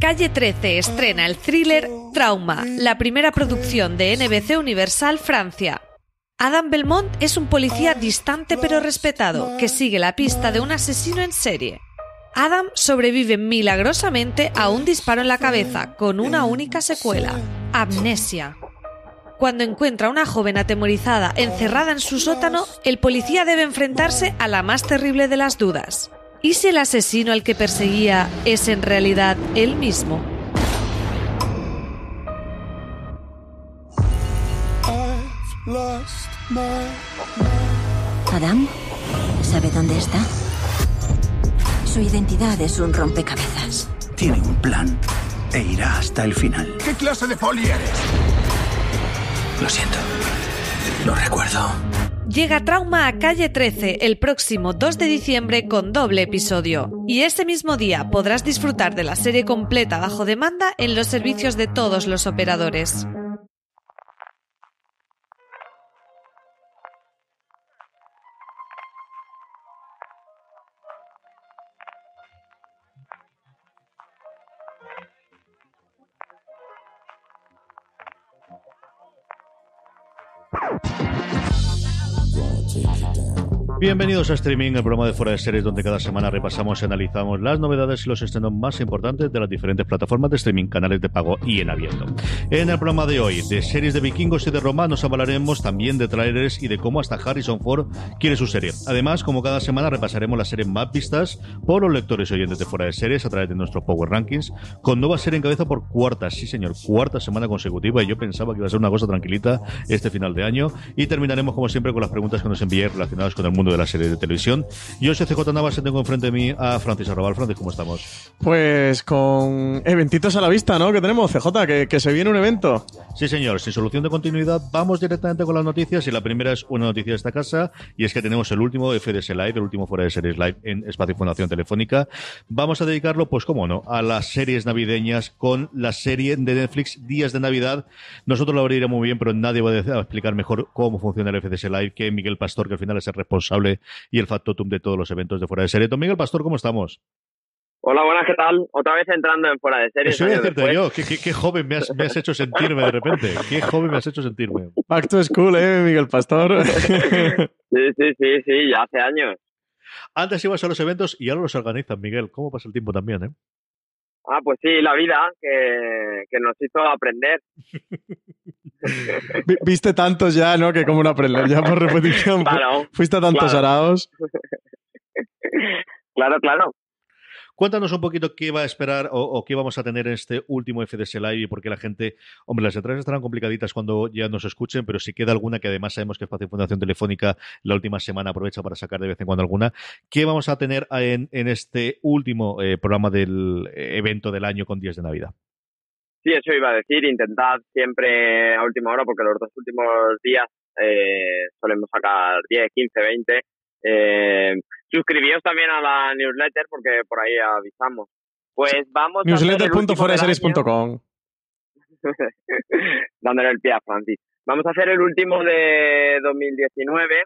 Calle 13 estrena el thriller Trauma, la primera producción de NBC Universal Francia. Adam Belmont es un policía distante pero respetado que sigue la pista de un asesino en serie. Adam sobrevive milagrosamente a un disparo en la cabeza con una única secuela, amnesia. Cuando encuentra a una joven atemorizada encerrada en su sótano, el policía debe enfrentarse a la más terrible de las dudas. ¿Y si el asesino al que perseguía es en realidad él mismo? Adam, ¿sabe dónde está? Su identidad es un rompecabezas. Tiene un plan e irá hasta el final. ¿Qué clase de poli eres? Lo siento. Lo recuerdo. Llega Trauma a Calle 13 el próximo 2 de diciembre con doble episodio. Y ese mismo día podrás disfrutar de la serie completa bajo demanda en los servicios de todos los operadores. Bienvenidos a Streaming, el programa de Fuera de Series, donde cada semana repasamos y analizamos las novedades y los estrenos más importantes de las diferentes plataformas de streaming, canales de pago y en abierto. En el programa de hoy, de series de vikingos y de Roma, nos hablaremos también de trailers y de cómo hasta Harrison Ford quiere su serie. Además, como cada semana, repasaremos las series más vistas por los lectores y oyentes de Fuera de Series a través de nuestros Power Rankings, con nueva serie en cabeza por cuarta, sí señor, cuarta semana consecutiva, y yo pensaba que iba a ser una cosa tranquilita este final de año. Y terminaremos, como siempre, con las preguntas que nos envié relacionadas con el mundo de la serie de televisión. Yo soy CJ Navas y tengo enfrente de mí a Francis Arrabal. Francis, ¿cómo estamos? Pues con eventitos a la vista, ¿no? Que tenemos, CJ, que, que se viene un evento. Sí, señor. Sin solución de continuidad, vamos directamente con las noticias. Y la primera es una noticia de esta casa, y es que tenemos el último FDS Live, el último fuera de series live en Espacio Fundación Telefónica. Vamos a dedicarlo, pues cómo no, a las series navideñas con la serie de Netflix Días de Navidad. Nosotros lo abriremos muy bien, pero nadie va a explicar mejor cómo funciona el FDS Live que Miguel Pastor, que al final es el responsable y el factotum de todos los eventos de fuera de serie. Don Miguel Pastor, ¿cómo estamos? Hola, buenas, ¿qué tal? Otra vez entrando en fuera de serie. Eso voy a decirte yo, ¿qué, qué, qué joven me has, me has, hecho sentirme de repente. Qué joven me has hecho sentirme. Back to school, ¿eh, Miguel Pastor? sí, sí, sí, sí, ya hace años. Antes ibas a los eventos y ahora los organizas, Miguel. ¿Cómo pasa el tiempo también, eh? Ah, pues sí, la vida que, que nos hizo aprender. Viste tantos ya, ¿no? Que como no aprender, ya por repetición. Claro, Fuiste a tantos claro. araos. claro, claro. Cuéntanos un poquito qué va a esperar o, qué vamos a tener en este último FDS Live y por qué la gente, hombre, las entradas estarán complicaditas cuando ya nos escuchen, pero si queda alguna que además sabemos que Espacio Fundación Telefónica la última semana aprovecha para sacar de vez en cuando alguna, ¿qué vamos a tener en, este último eh, programa del evento del año con días de Navidad? Sí, eso iba a decir, intentad siempre a última hora, porque los dos últimos días eh, solemos sacar 10, 15, 20. Eh, suscribíos también a la newsletter porque por ahí avisamos. Pues vamos Newsletter.foraseries.com Dándole el pie a Francis. Vamos a hacer el último de 2019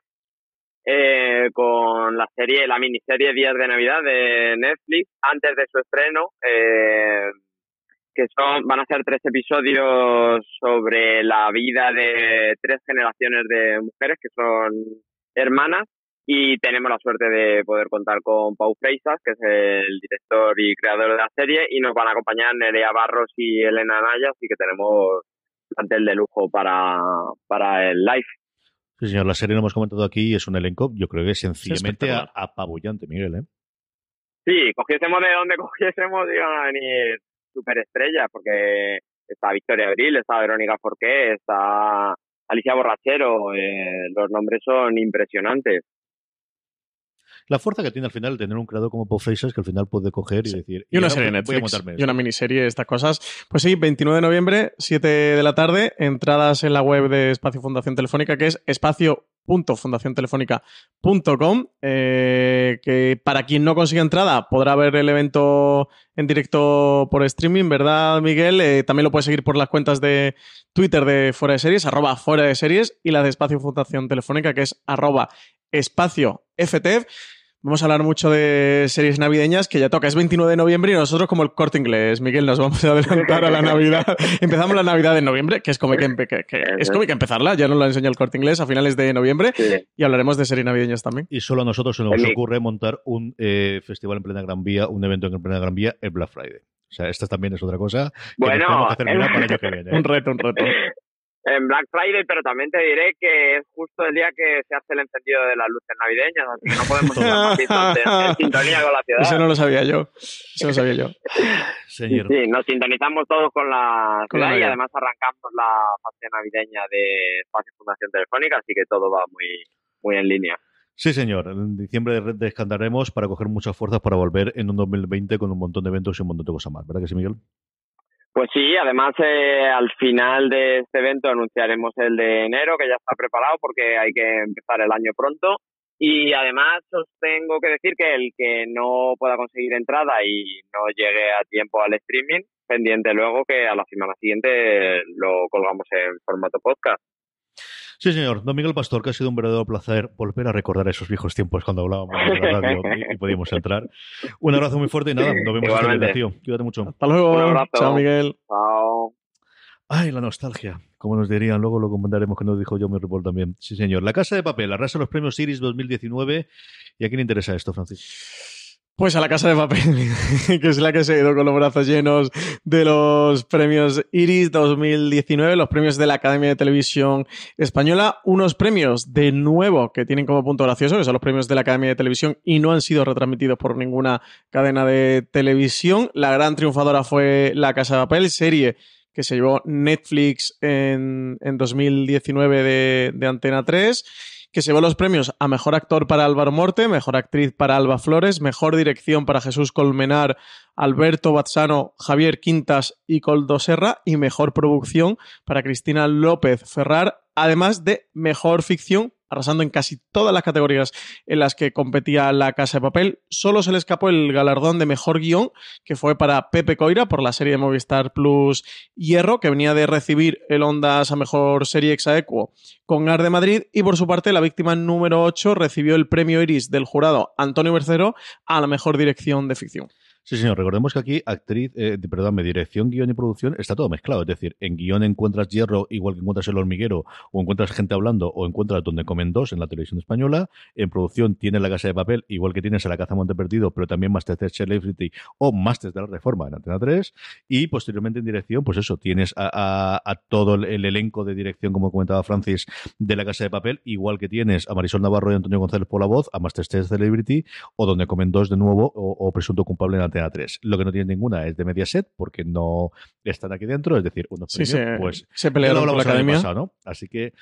eh, con la serie, la miniserie Días de Navidad de Netflix, antes de su estreno, eh, que son, van a ser tres episodios sobre la vida de tres generaciones de mujeres que son hermanas Y tenemos la suerte de poder contar con Pau Freisas, que es el director y creador de la serie, y nos van a acompañar Nerea Barros y Elena Naya, así que tenemos plantel de lujo para, para el live. Sí, señor, la serie lo hemos comentado aquí y es un elenco, yo creo que sencillamente apabullante, Miguel, ¿eh? Sí, cogiésemos de donde cogiésemos, iban a venir superestrellas, porque está Victoria Abril, está Verónica Forqué, está Alicia Borrachero, eh, los nombres son impresionantes la fuerza que tiene al final tener un creador como Paul Fraser que al final puede coger y decir. Y, una serie de Netflix. Y una miniserie, estas cosas. Pues sí, 29 de noviembre, 7 de la tarde, entradas en la web de Espacio Fundación Telefónica, que es espacio.fundaciontelefónica.com. Eh, que para quien no consiga entrada podrá ver el evento en directo por streaming, ¿verdad, Miguel? Eh, también lo puedes seguir por las cuentas de Twitter de Fuera de Series, arroba Fuera de Series, y la de Espacio Fundación Telefónica, que es arroba espacio FTF. Vamos a hablar mucho de series navideñas, que ya toca, es 29 de noviembre y nosotros como el corte inglés, Miguel, nos vamos a adelantar a la Navidad. Empezamos la Navidad en noviembre, que es como que, es empezarla, ya nos lo enseñado el corte inglés a finales de noviembre y hablaremos de series navideñas también. Y solo a nosotros se nos ocurre montar un eh, festival en plena Gran Vía, un evento en plena Gran Vía, el Black Friday. O sea, esta también es otra cosa. bueno, un reto, un reto en Black Friday, pero también te diré que es justo el día que se hace el encendido de las luces navideñas, así que no podemos estar en, sintonía con la ciudad. Eso no lo sabía yo. Eso lo sabía yo. Señor. Sí, nos sintonizamos todos con la ciudad y además arrancamos la fase navideña de Espacio Fundación Telefónica, así que todo va muy, muy en línea. Sí, señor. En diciembre descantaremos para coger muchas fuerzas para volver en un 2020 con un montón de eventos y un montón de cosas más. ¿Verdad que sí, Miguel? Pues sí, además eh, al final de este evento anunciaremos el de enero, que ya está preparado porque hay que empezar el año pronto. Y además os tengo que decir que el que no pueda conseguir entrada y no llegue a tiempo al streaming, pendiente luego que a la semana siguiente lo colgamos en formato podcast. Sí, señor. Don Miguel Pastor, que ha sido un verdadero placer volver a recordar esos viejos tiempos cuando hablábamos de la radio y, podíamos entrar. Un abrazo muy fuerte y nada, nos vemos en la Cuídate mucho. Hasta luego. Chao, Miguel. Chao. Ay, la nostalgia. Como nos dirían, luego lo comentaremos que nos dijo yo mi report también. Sí, señor. La Casa de Papel, arrasa los premios Iris 2019. ¿Y a quién le interesa esto, Francis? Pues a la Casa de Papel, que es la que se ha ido con los brazos llenos de los premios Iris 2019, los premios de la Academia de Televisión Española, unos premios de nuevo que tienen como punto gracioso, que son los premios de la Academia de Televisión y no han sido retransmitidos por ninguna cadena de televisión. La gran triunfadora fue La Casa de Papel, serie que se llevó Netflix en, en 2019 de, de Antena 3 que se llevó los premios a Mejor Actor para Álvaro Morte, Mejor Actriz para Alba Flores, Mejor Dirección para Jesús Colmenar, Alberto Bazzano, Javier Quintas y Coldo Serra y Mejor Producción para Cristina López Ferrar, además de Mejor Ficción arrasando en casi todas las categorías en las que competía la Casa de Papel. Solo se le escapó el galardón de mejor guion, que fue para Pepe Coira por la serie de Movistar Plus Hierro, que venía de recibir el Ondas a mejor serie exaequo con Ar de Madrid. Y por su parte, la víctima número 8 recibió el premio Iris del jurado Antonio Bercero a la mejor dirección de ficción. Sí, señor. Recordemos que aquí actriz, eh, perdón, dirección, guion y producción está todo mezclado. Es decir, en guion encuentras hierro igual que encuentras el hormiguero, o encuentras gente hablando, o encuentras donde comen dos en la televisión española. En producción tienes la casa de papel, igual que tienes a la caza Monte Perdido, pero también Masterchef Celebrity o Masters de la Reforma en Antena 3. Y posteriormente en dirección, pues eso, tienes a, todo el, elenco de dirección, como comentaba Francis, de la casa de papel, igual que tienes a Marisol Navarro y Antonio González por la voz, a Masterchef Celebrity, o donde comen dos de nuevo, o, presunto culpable en Antena 3. Lo que no tiene ninguna es de Mediaset, porque no están aquí dentro, es decir, unos sí, pues se pelearon con la academia. Así que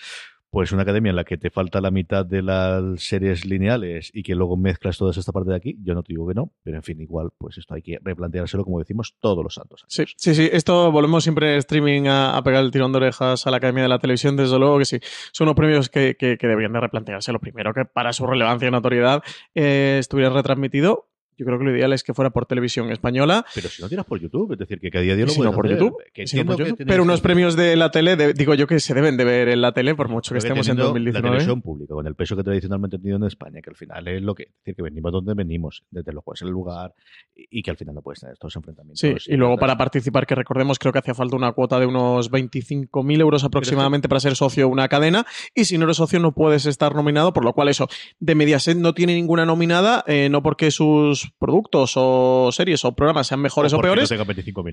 pues una academia en la que te falta la mitad de las series lineales y que luego mezclas toda esta parte de aquí, yo no te digo que no, pero en fin, igual, pues esto hay que replanteárselo, como decimos, todos los santos. Sí, sí, sí, esto volvemos siempre en streaming a, pegar el tirón de orejas a la Academia de la Televisión, desde luego que sí, son unos premios que, que, deberían de replantearse. Lo primero que para su relevancia y notoriedad eh, estuviera retransmitido yo creo que lo ideal es que fuera por televisión española. Pero si no tiras por YouTube, es decir, que cada día lo si no por YouTube, pero unos premios de la tele, digo yo que se deben de ver en la tele por mucho que estemos en 2019. La televisión pública, con el peso que tradicionalmente ha tenido en España, que al final es lo que, es decir, que venimos donde venimos, desde lo cual es el lugar y, que al final no puedes tener estos enfrentamientos. Sí, y, luego para participar, que recordemos, creo que hacía falta una cuota de unos 25.000 euros aproximadamente para ser socio de una cadena y si no eres socio no puedes estar nominado, por lo cual eso, de Mediaset no tiene ninguna nominada, eh, no porque sus productos o series o programas sean mejores o, peores,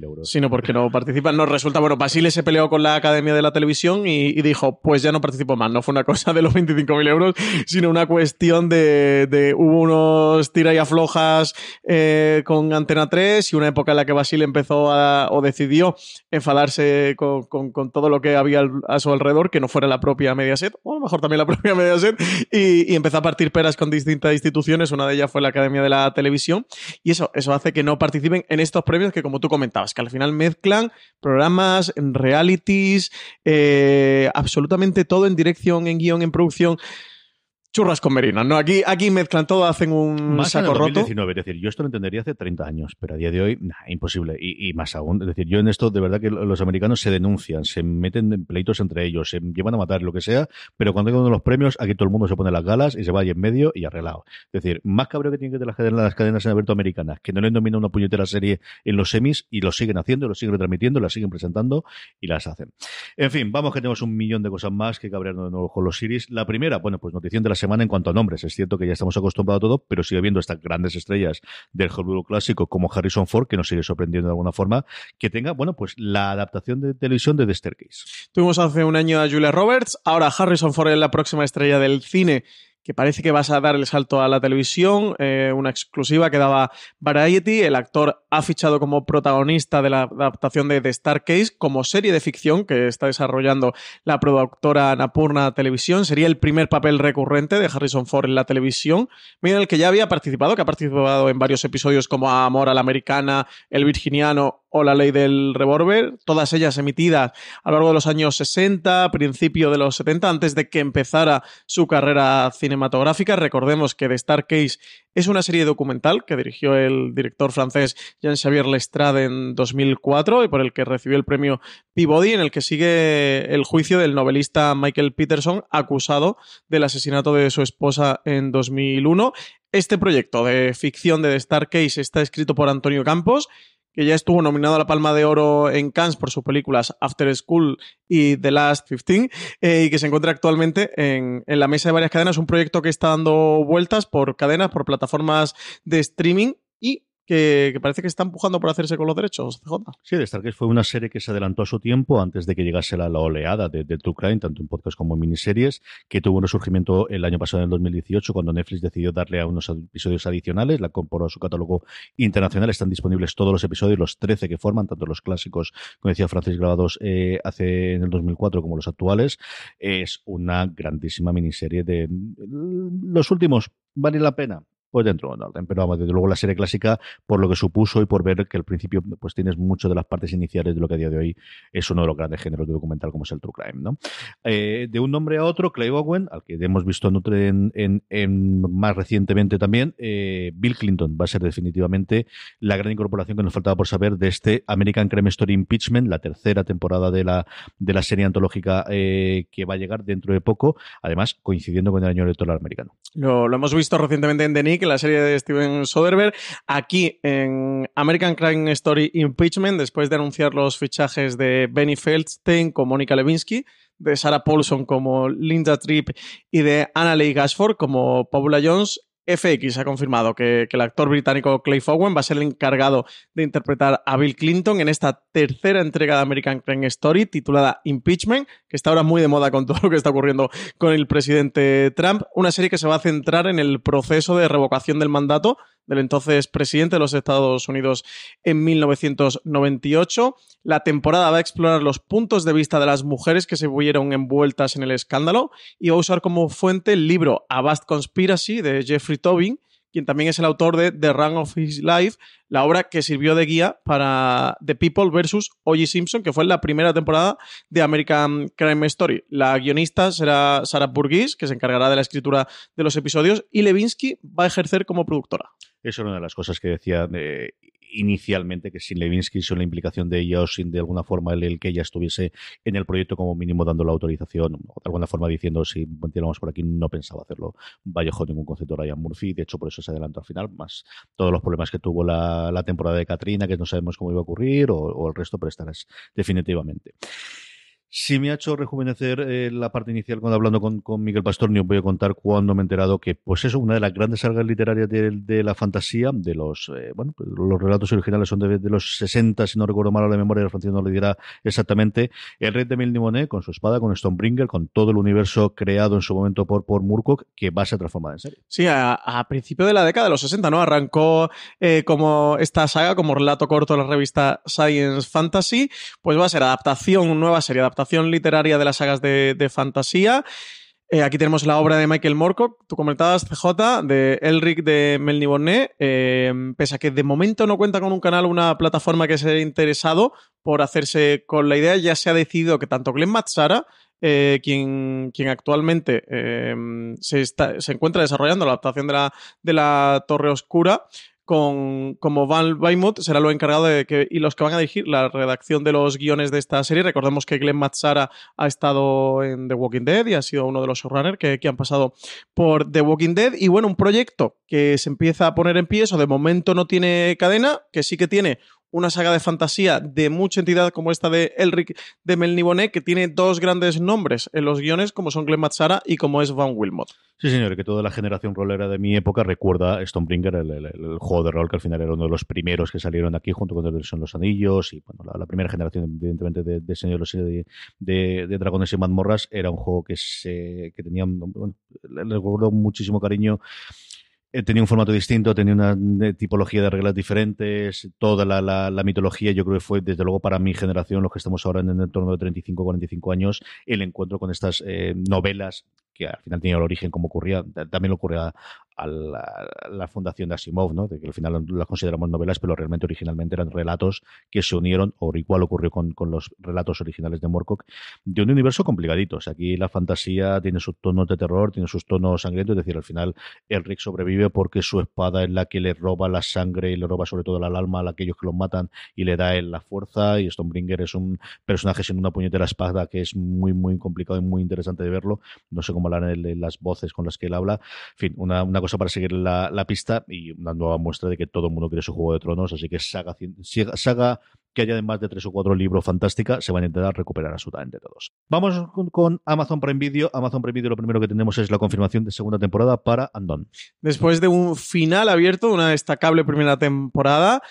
euros. sino porque no participan. Nos resulta, bueno, Basile se peleó con la Academia de la Televisión y, dijo, pues ya no participo más. No fue una cosa de los 25.000 euros, sino una cuestión de, hubo unos tira y aflojas eh, con Antena 3 y una época en la que Basile empezó a, o decidió enfadarse con, con, todo lo que había a su alrededor, que no fuera la propia Mediaset, o a lo mejor también la propia Mediaset, y, y empezó a partir peras con distintas instituciones. Una de ellas fue la Academia de la Televisión. Y eso, eso hace que no participen en estos premios que, como tú comentabas, que al final mezclan programas, realities, eh, absolutamente todo en dirección, en guion, en producción churras con merinas, ¿no? Aquí, aquí mezclan todo, hacen un más saco en 2019, es decir, yo esto lo entendería hace 30 años, pero a día de hoy, imposible. Y, más aún, es decir, yo en esto de verdad que los americanos se denuncian, se meten en pleitos entre ellos, se llevan a matar, lo que sea, pero cuando hay uno de los premios, aquí todo el mundo se pone las galas y se va ahí en medio y arreglado. Es decir, más cabrón que tienen que tener las cadenas en abierto americanas, que no le domina una puñetera serie en los semis y lo siguen haciendo, lo siguen retransmitiendo, la siguen presentando y las hacen. En fin, vamos que tenemos un millón de cosas más que cabrearnos de nuevo con los series. La primera, bueno, pues notición de la semana en cuanto a nombres. Es cierto que ya estamos acostumbrados a todo, pero sigue habiendo estas grandes estrellas del Hollywood clásico como Harrison Ford, que nos sigue sorprendiendo de alguna forma, que tenga, bueno, pues la adaptación de televisión de The Staircase. Tuvimos hace un año a Julia Roberts, ahora Harrison Ford es la próxima estrella del cine que parece que vas a dar el salto a la televisión, eh, una exclusiva que daba Variety. El actor ha fichado como protagonista de la adaptación de The Star Case como serie de ficción que está desarrollando la productora Napurna Televisión. Sería el primer papel recurrente de Harrison Ford en la televisión, en el que ya había participado, que ha participado en varios episodios como Amor a la Americana, El Virginiano o La Ley del Revólver, todas ellas emitidas a lo largo de los años 60, principio de los 70, antes de que empezara su carrera cinematográfica. Recordemos que The Star Case es una serie documental que dirigió el director francés Jean-Xavier Lestrade en 2004 y por el que recibió el premio Peabody, en el que sigue el juicio del novelista Michael Peterson acusado del asesinato de su esposa en 2001. Este proyecto de ficción de The Star Case está escrito por Antonio Campos que ya estuvo nominado a la Palma de Oro en Cannes por sus películas After School y The Last 15, eh, y que se encuentra actualmente en, en, la mesa de varias cadenas. Un proyecto que está dando vueltas por cadenas, por plataformas de streaming y que, parece que está empujando por hacerse con los derechos, CJ. Sí, Stargate fue una serie que se adelantó a su tiempo antes de que llegase la, oleada de, True Crime, tanto en podcast como en miniseries, que tuvo un resurgimiento el año pasado, en el 2018, cuando Netflix decidió darle a unos episodios adicionales, la incorporó a su catálogo internacional. Están disponibles todos los episodios, los 13 que forman, tanto los clásicos, como decía Francis, grabados eh, hace en el 2004, como los actuales. Es una grandísima miniserie de los últimos. ¿Vale la pena? Pues dentro de orden. Pero vamos, desde luego la serie clásica, por lo que supuso y por ver que al principio pues tienes mucho de las partes iniciales de lo que a día de hoy es uno de los grandes géneros de documental como es el True Crime, ¿no? Eh, de un nombre a otro, Clay Owen, al que hemos visto en, en, en más recientemente también, eh, Bill Clinton va a ser definitivamente la gran incorporación que nos faltaba por saber de este American Crime Story Impeachment, la tercera temporada de la, de la serie antológica eh, que va a llegar dentro de poco, además coincidiendo con el año electoral americano. Lo, hemos visto recientemente en The en la serie de Steven Soderbergh. Aquí en American Crime Story Impeachment, después de anunciar los fichajes de Benny Feldstein con Mónica Lewinsky, de Sarah Paulson como Linda Tripp y de Anna Leigh Gashford como Paula Jones, FX ha confirmado que, el actor británico Clay Fowen va a ser el encargado de interpretar a Bill Clinton en esta tercera entrega de American Crime Story titulada Impeachment, que está ahora muy de moda con todo lo que está ocurriendo con el presidente Trump. Una serie que se va a centrar en el proceso de revocación del mandato del entonces presidente de los Estados Unidos en 1998. La temporada va a explorar los puntos de vista de las mujeres que se vieron envueltas en el escándalo y va a usar como fuente el libro A Vast Conspiracy de Jeffrey Tobin, quien también es el autor de The Run of His Life, la obra que sirvió de guía para The People vs. O.J. Simpson, que fue la primera temporada de American Crime Story. La guionista será Sarah Burgess, que se encargará de la escritura de los episodios, y Levinsky va a ejercer como productora. Eso era una de las cosas que decía eh, inicialmente, que sin Levinsky, sin la implicación de ella o sin de alguna forma el, que ella estuviese en el proyecto como mínimo dando la autorización, o de alguna forma diciendo si continuamos por aquí, no pensaba hacerlo bajo ningún concepto Ryan Murphy, de hecho por eso se adelantó al final, más todos los problemas que tuvo la, temporada de Katrina, que no sabemos cómo iba a ocurrir, o, o el resto, pero estarás definitivamente. Si me ha hecho rejuvenecer eh, la parte inicial cuando hablando con, Miguel Pastor, ni os voy a contar cuándo me he enterado que, pues eso, una de las grandes sagas literarias de, la fantasía, de los, eh, bueno, pues los relatos originales son de, los 60, si no recuerdo mal la memoria, Francisco no le dirá exactamente, el rey de Milnimoné con su espada, con Stonebringer, con todo el universo creado en su momento por, por que va a ser transformada en serie. Sí, a, a principio de la década de los 60, ¿no? Arrancó eh, como esta saga, como relato corto de la revista Science Fantasy, pues va a ser adaptación, nueva serie de literaria de las sagas de, fantasía. Eh, aquí tenemos la obra de Michael Moorcock, tú comentabas, CJ, de Elric de Melny eh, pese a que de momento no cuenta con un canal una plataforma que se haya interesado por hacerse con la idea, ya se ha decidido que tanto Glenn Matsara, eh, quien, actualmente se, se, encuentra desarrollando la adaptación de la Torre Oscura, con, como Van Weymouth será lo encargado de que, y los que van a dirigir la redacción de los guiones de esta serie. Recordemos que Glenn Matsara ha estado en The Walking Dead y ha sido uno de los showrunners que, que han pasado por The Walking Dead. Y bueno, un proyecto que se empieza a poner en pie, eso de momento no tiene cadena, que sí que tiene una saga de fantasía de mucha entidad como esta de Elric de Melniboné, que tiene dos grandes nombres en los guiones, como son Glenn Matsara y como es Van Wilmot. Sí, señor, que toda la generación rolera de mi época recuerda Stonebringer, el, el, juego de rol que al final era uno de los primeros que salieron aquí junto con el Son los Anillos y bueno, la, primera generación, evidentemente, de, de Señor de, de, Dragones y Mazmorras era un juego que, se, que tenía, bueno, le recuerdo muchísimo cariño tenía un formato distinto, tenía una tipología de reglas diferentes, toda la, la, mitología yo creo que fue desde luego para mi generación, los que estamos ahora en el entorno de 35 45 años, el encuentro con estas eh, novelas que al final tenía el origen como ocurría, también ocurría a la, fundación de Asimov, ¿no? de que al final las consideramos novelas, pero realmente originalmente eran relatos que se unieron, o igual ocurrió con, con los relatos originales de Moorcock, de un universo complicadito. aquí la fantasía tiene sus tonos de terror, tiene sus tonos sangrientos, es decir, al final Elric sobrevive porque su espada es la que le roba la sangre y le roba sobre todo el alma a aquellos que los matan y le da él la fuerza, y Stonebringer es un personaje sin una puñetera espada que es muy, muy complicado y muy interesante de verlo. No sé cómo hablar en las voces con las que él habla. En fin, una, una cosa para seguir la, pista y una nueva muestra de que todo el mundo quiere su Juego de Tronos, así que saga, que haya más de tres o cuatro libros fantástica, se van a intentar recuperar absolutamente todos. Vamos con, Amazon Prime Video. Amazon Prime Video lo primero que tenemos es la confirmación de segunda temporada para Andon. Después de un final abierto, una destacable primera temporada,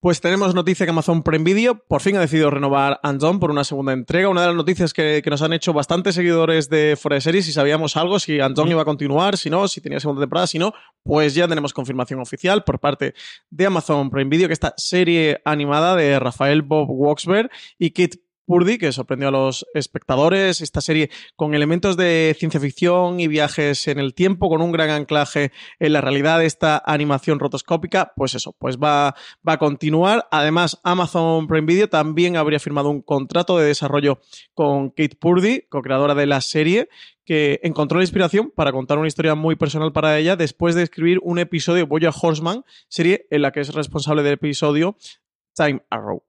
pues tenemos noticia que Amazon Prime Video por fin ha decidido renovar Anton por una segunda entrega. Una de las noticias que, nos han hecho bastantes seguidores de Fuera Series, si sabíamos algo, si Anton iba a continuar, si no, si tenía segunda temporada, si no, pues ya tenemos confirmación oficial por parte de Amazon Prime Video que esta serie animada de Rafael Bob Waxberg y Kit Purdy, que sorprendió a los espectadores. Esta serie con elementos de ciencia ficción y viajes en el tiempo, con un gran anclaje en la realidad de esta animación rotoscópica, pues eso, pues va, va a continuar. Además, Amazon Prime Video también habría firmado un contrato de desarrollo con Kate Purdy, co-creadora de la serie, que encontró la inspiración para contar una historia muy personal para ella después de escribir un episodio de Boya Horseman, serie en la que es responsable del episodio Time Arrow.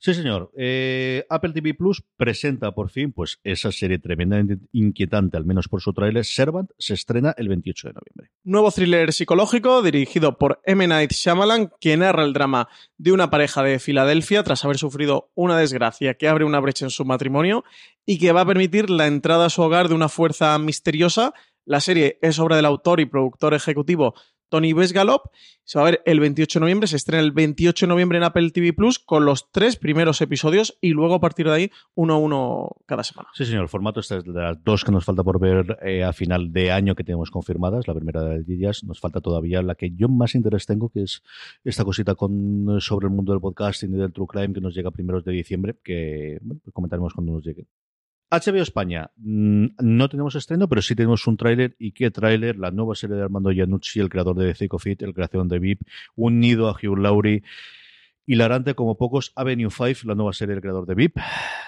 Sí, señor. Eh, Apple TV Plus presenta por fin pues esa serie tremendamente inquietante, al menos por su tráiler. Servant se estrena el 28 de noviembre. Nuevo thriller psicológico dirigido por M. Night Shyamalan, que narra el drama de una pareja de Filadelfia tras haber sufrido una desgracia que abre una brecha en su matrimonio y que va a permitir la entrada a su hogar de una fuerza misteriosa. La serie es obra del autor y productor ejecutivo Tony Vesgalop. Se va a ver el 28 de noviembre, se estrena el 28 de noviembre en Apple TV Plus con los tres primeros episodios y luego a partir de ahí uno a uno cada semana. Sí, señor, el formato este es de las dos que nos falta por ver eh, a final de año que tenemos confirmadas. La primera de ellas nos falta todavía la que yo más interés tengo, que es esta cosita con sobre el mundo del podcasting y del true crime que nos llega primeros de diciembre, que comentaremos cuando nos llegue. HBO España, mm, no tenemos estreno, pero sí tenemos un tráiler. ¿Y qué tráiler? La nueva serie de Armando Iannucci, el creador de The Fit, el creación de VIP, unido a Hugh Laurie hilarante como pocos Avenue 5, la nueva serie del creador de VIP.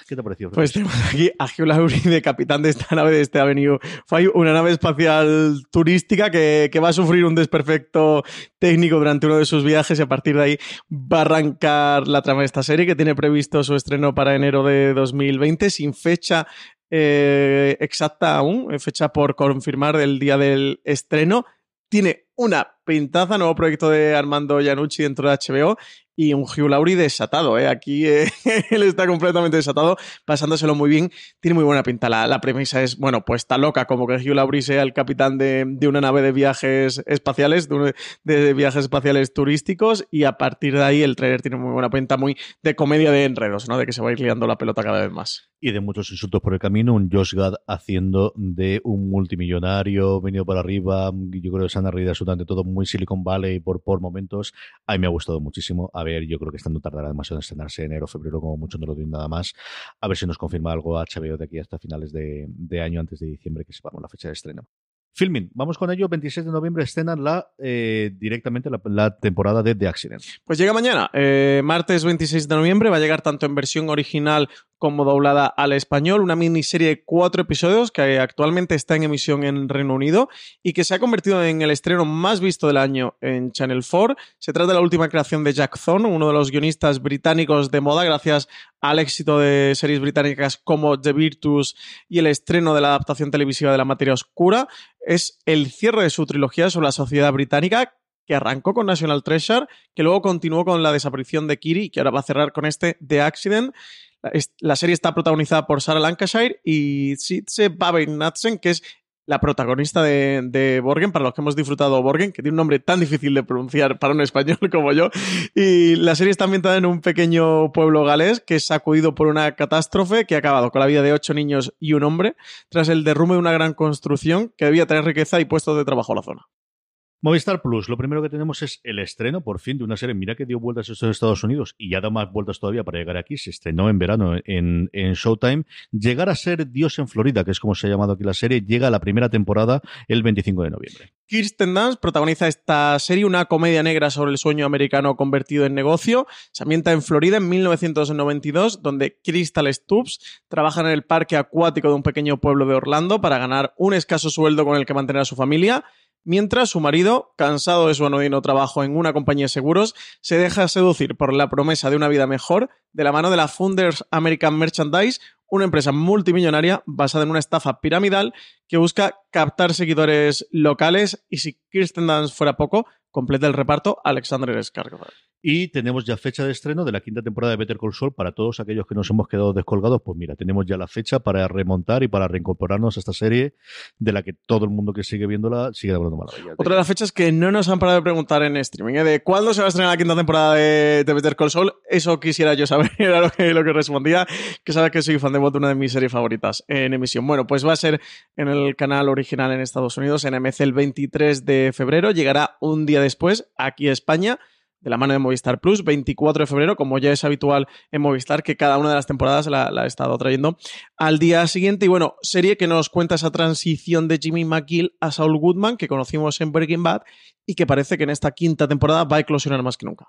¿Qué te ha parecido? Pues tenemos aquí a Hugh Laurie de capitán de esta nave, de este Avenue 5, una nave espacial turística que, que, va a sufrir un desperfecto técnico durante uno de sus viajes y a partir de ahí va a arrancar la trama de esta serie que tiene previsto su estreno para enero de 2020 sin fecha eh, exacta aún, fecha por confirmar del día del estreno. Tiene una pintaza, nuevo proyecto de Armando Iannucci dentro de HBO y un Hugh Laurie desatado, ¿eh? Aquí eh, él está completamente desatado, pasándoselo muy bien, tiene muy buena pinta. La, premisa es, bueno, pues está loca, como que Hugh Laurie sea el capitán de, una nave de viajes espaciales, de, de, viajes espaciales turísticos, y a partir de ahí el trailer tiene muy buena pinta, muy de comedia de enredos, ¿no? De que se va a liando la pelota cada vez más. Y de muchos insultos por el camino, un Josh Gad haciendo de un multimillonario, venido para arriba, yo creo que se han reído absolutamente todo muy Silicon Valley por, por momentos. A mí me ha gustado muchísimo. A yo creo que esta no tardará demasiado en estrenarse enero, febrero, como mucho no lo tiene nada más. A ver si nos confirma algo HBO de aquí hasta finales de, año, antes de diciembre, que sepamos la fecha de estreno. Filming, vamos con ello. 26 de noviembre estrenan la, eh, directamente la, la, temporada de The Accident. Pues llega mañana, eh, martes 26 de noviembre. Va a llegar tanto en versión original como doblada al español. Una miniserie de cuatro episodios que actualmente está en emisión en Reino Unido y que se ha convertido en el estreno más visto del año en Channel 4. Se trata de la última creación de Jack Thorne, uno de los guionistas británicos de moda, gracias al éxito de series británicas como The Virtus y el estreno de la adaptación televisiva de La Materia Oscura. Es el cierre de su trilogía sobre la sociedad británica que arrancó con National Treasure, que luego continuó con la desaparición de Kiri y que ahora va a cerrar con este The Accident. La serie está protagonizada por Sarah Lancashire y Sitze Babin-Natsen, que es la protagonista de, Borgen, para los que hemos disfrutado Borgen, que tiene un nombre tan difícil de pronunciar para un español como yo. Y la serie está ambientada en un pequeño pueblo galés que es sacudido por una catástrofe que ha acabado con la vida de ocho niños y un hombre tras el derrumbe de una gran construcción que debía traer riqueza y puestos de trabajo a la zona. Movistar Plus, lo primero que tenemos es el estreno, por fin, de una serie. Mira que dio vueltas a estos Estados Unidos y ya da más vueltas todavía para llegar aquí. Se estrenó en verano en, en, Showtime. Llegar a ser Dios en Florida, que es como se ha llamado aquí la serie, llega a la primera temporada el 25 de noviembre. Kirsten Dunst protagoniza esta serie, una comedia negra sobre el sueño americano convertido en negocio. Se ambienta en Florida en 1992, donde Crystal Stubbs trabaja en el parque acuático de un pequeño pueblo de Orlando para ganar un escaso sueldo con el que mantener a su familia mientras su marido, cansado de su anodino trabajo en una compañía de seguros, se deja seducir por la promesa de una vida mejor de la mano de la Funders American Merchandise, una empresa multimillonaria basada en una estafa piramidal que busca captar seguidores locales y si Kirsten Dunst fuera poco, completa el reparto Alexander Skarsgård. Y tenemos ya fecha de estreno de la quinta temporada de Better Call Saul para todos aquellos que nos hemos quedado descolgados. Pues mira, tenemos ya la fecha para remontar y para reincorporarnos a esta serie de la que todo el mundo que sigue viéndola sigue hablando maravilla. Otra de las fechas que no nos han parado de preguntar en streaming, ¿eh? de cuándo se va a estrenar la quinta temporada de, de Better Call Saul. Eso quisiera yo saber, era lo que, lo que respondía, que sabes que soy fan de bot, una de mis series favoritas en emisión. Bueno, pues va a ser en el canal original en Estados Unidos, en MC el 23 de febrero. Llegará un día después aquí a España de la mano de Movistar Plus, 24 de febrero, como ya es habitual en Movistar, que cada una de las temporadas la, la, ha estado trayendo al día siguiente. Y bueno, serie que nos cuenta esa transición de Jimmy McGill a Saul Goodman, que conocimos en Breaking Bad, y que parece que en esta quinta temporada va a eclosionar más que nunca.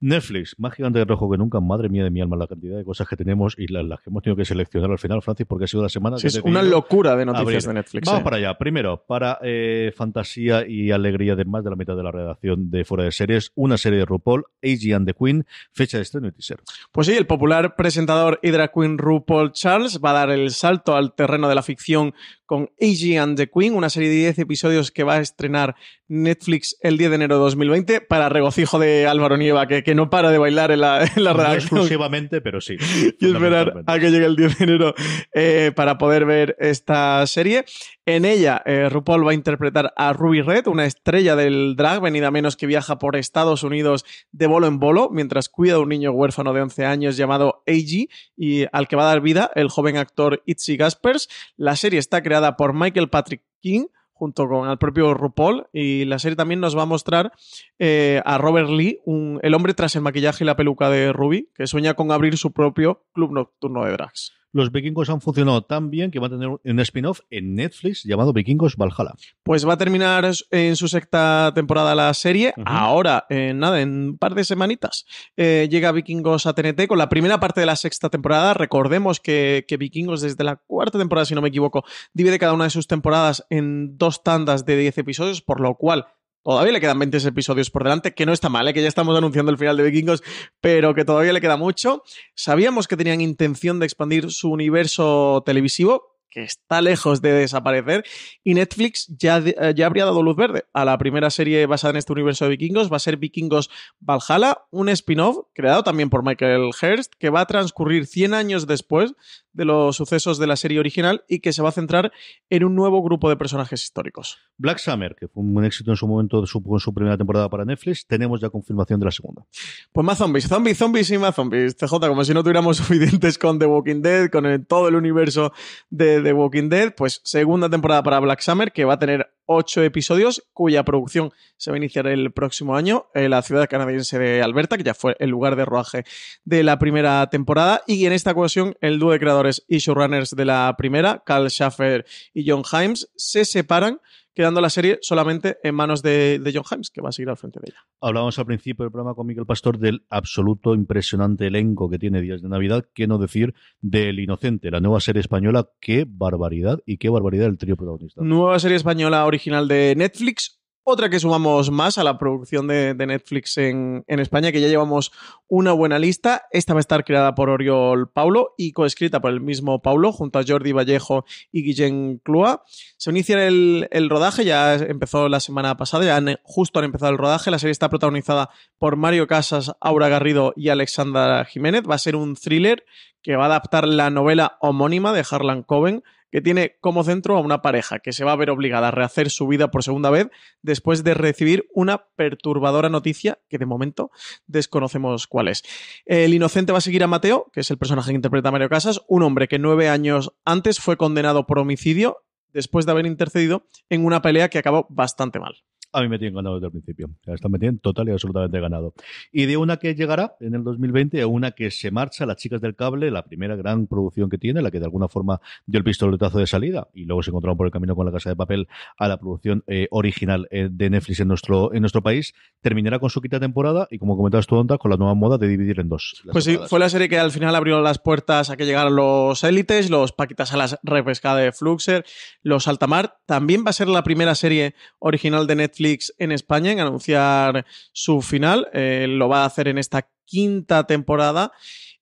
Netflix, más gigante de rojo que nunca, madre mía de mi alma, la cantidad de cosas que tenemos y las, las que hemos tenido que seleccionar al final, Francis, porque ha sido la semana sí, que es una locura de noticias de Netflix. Vamos eh. para allá. Primero, para eh, fantasía y alegría de más de la mitad de la redacción de Fuera de Series, una serie de RuPaul, AG and the Queen, fecha de estreno y teaser. Pues sí, el popular presentador y drag queen RuPaul Charles va a dar el salto al terreno de la ficción con AG and the Queen, una serie de 10 episodios que va a estrenar Netflix el 10 de enero de 2020 para regocijo de Álvaro Nieva, que, que no para de bailar en la, en la No redacción. exclusivamente, pero sí. y esperar a que llegue el 10 de enero eh, para poder ver esta serie. En ella, eh, RuPaul va a interpretar a Ruby Red, una estrella del drag, venida menos que viaja por Estados Unidos de bolo en bolo, mientras cuida de un niño huérfano de 11 años llamado AG y al que va a dar vida el joven actor Itzy Gaspers. La serie está creada por Michael Patrick King junto con el propio RuPaul y la serie también nos va a mostrar eh, a Robert Lee, el hombre tras el maquillaje y la peluca de Ruby, que sueña con abrir su propio club nocturno de drags. Los vikingos han funcionado tan bien que van a tener un spin-off en Netflix llamado Vikingos Valhalla. Pues va a terminar en su sexta temporada la serie. Ahora, en nada, en un par de semanitas, eh, llega Vikingos a TNT con la primera parte de la sexta temporada. Recordemos que, que Vikingos desde la cuarta temporada, si no me equivoco, divide cada una de sus temporadas en dos tandas de 10 episodios, por lo cual Todavía le quedan 20 episodios por delante, que no está mal, ¿eh? que ya estamos anunciando el final de Vikingos, pero que todavía le queda mucho. Sabíamos que tenían intención de expandir su universo televisivo, que está lejos de desaparecer, y Netflix ya, eh, ya habría dado luz verde a la primera serie basada en este universo de vikingos. Va a ser Vikingos Valhalla, un spin-off creado también por Michael Hurst, que va a transcurrir 100 años después de los sucesos de la serie original y que se va a centrar en un nuevo grupo de personajes históricos. Black Summer, que fue un éxito en su momento en su primera temporada para Netflix, tenemos ya confirmación de la segunda. Pues más zombies, zombies, zombies y más zombies. CJ, como si no tuviéramos suficientes con The Walking Dead, con todo el universo de The Walking Dead, pues segunda temporada para Black Summer, que va a tener ocho episodios, cuya producción se va a iniciar el próximo año en la ciudad canadiense de Alberta, que ya fue el lugar de rodaje de la primera temporada. Y en esta ocasión, el dúo de creadores y showrunners de la primera, Carl Schaffer y John Himes, se separan quedando la serie solamente en manos de, John Himes, que va a seguir al frente de ella. Hablábamos al principio del programa con Miguel Pastor del absoluto impresionante elenco que tiene Días de Navidad, qué no decir del Inocente, la nueva serie española, qué barbaridad y qué barbaridad el trío protagonista. Nueva serie española original de Netflix, otra que sumamos más a la producción de, Netflix en, España, que ya llevamos una buena lista. Esta va a estar creada por Oriol Paulo y coescrita por el mismo Paulo, junto a Jordi Vallejo y Guillén Clua. Se inicia el, el, rodaje, ya empezó la semana pasada, ya justo han empezado el rodaje. La serie está protagonizada por Mario Casas, Aura Garrido y Alexandra Jiménez. Va a ser un thriller que va a adaptar la novela homónima de Harlan Coben que tiene como centro a una pareja que se va a ver obligada a rehacer su vida por segunda vez después de recibir una perturbadora noticia que de momento desconocemos cuál es. El inocente va a seguir a Mateo, que es el personaje que interpreta Mario Casas, un hombre que nueve años antes fue condenado por homicidio después de haber intercedido en una pelea que acabó bastante mal a mí me tienen ganado desde el principio. Están metiendo total y absolutamente ganado. Y de una que llegará en el 2020 a una que se marcha, Las Chicas del Cable, la primera gran producción que tiene, la que de alguna forma dio el pistoletazo de salida y luego se encontraron por el camino con La Casa de Papel a la producción eh, original eh, de Netflix en nuestro, en nuestro país, terminará con su quinta temporada y como comentabas tú, Onda, con la nueva moda de dividir en dos. Pues sí, fue la serie que al final abrió las puertas a que llegaran los élites, los Paquitas a las repescada de Fluxer, los Altamar. También va a ser la primera serie original de Netflix en España en anunciar su final. Eh, lo va a hacer en esta quinta temporada.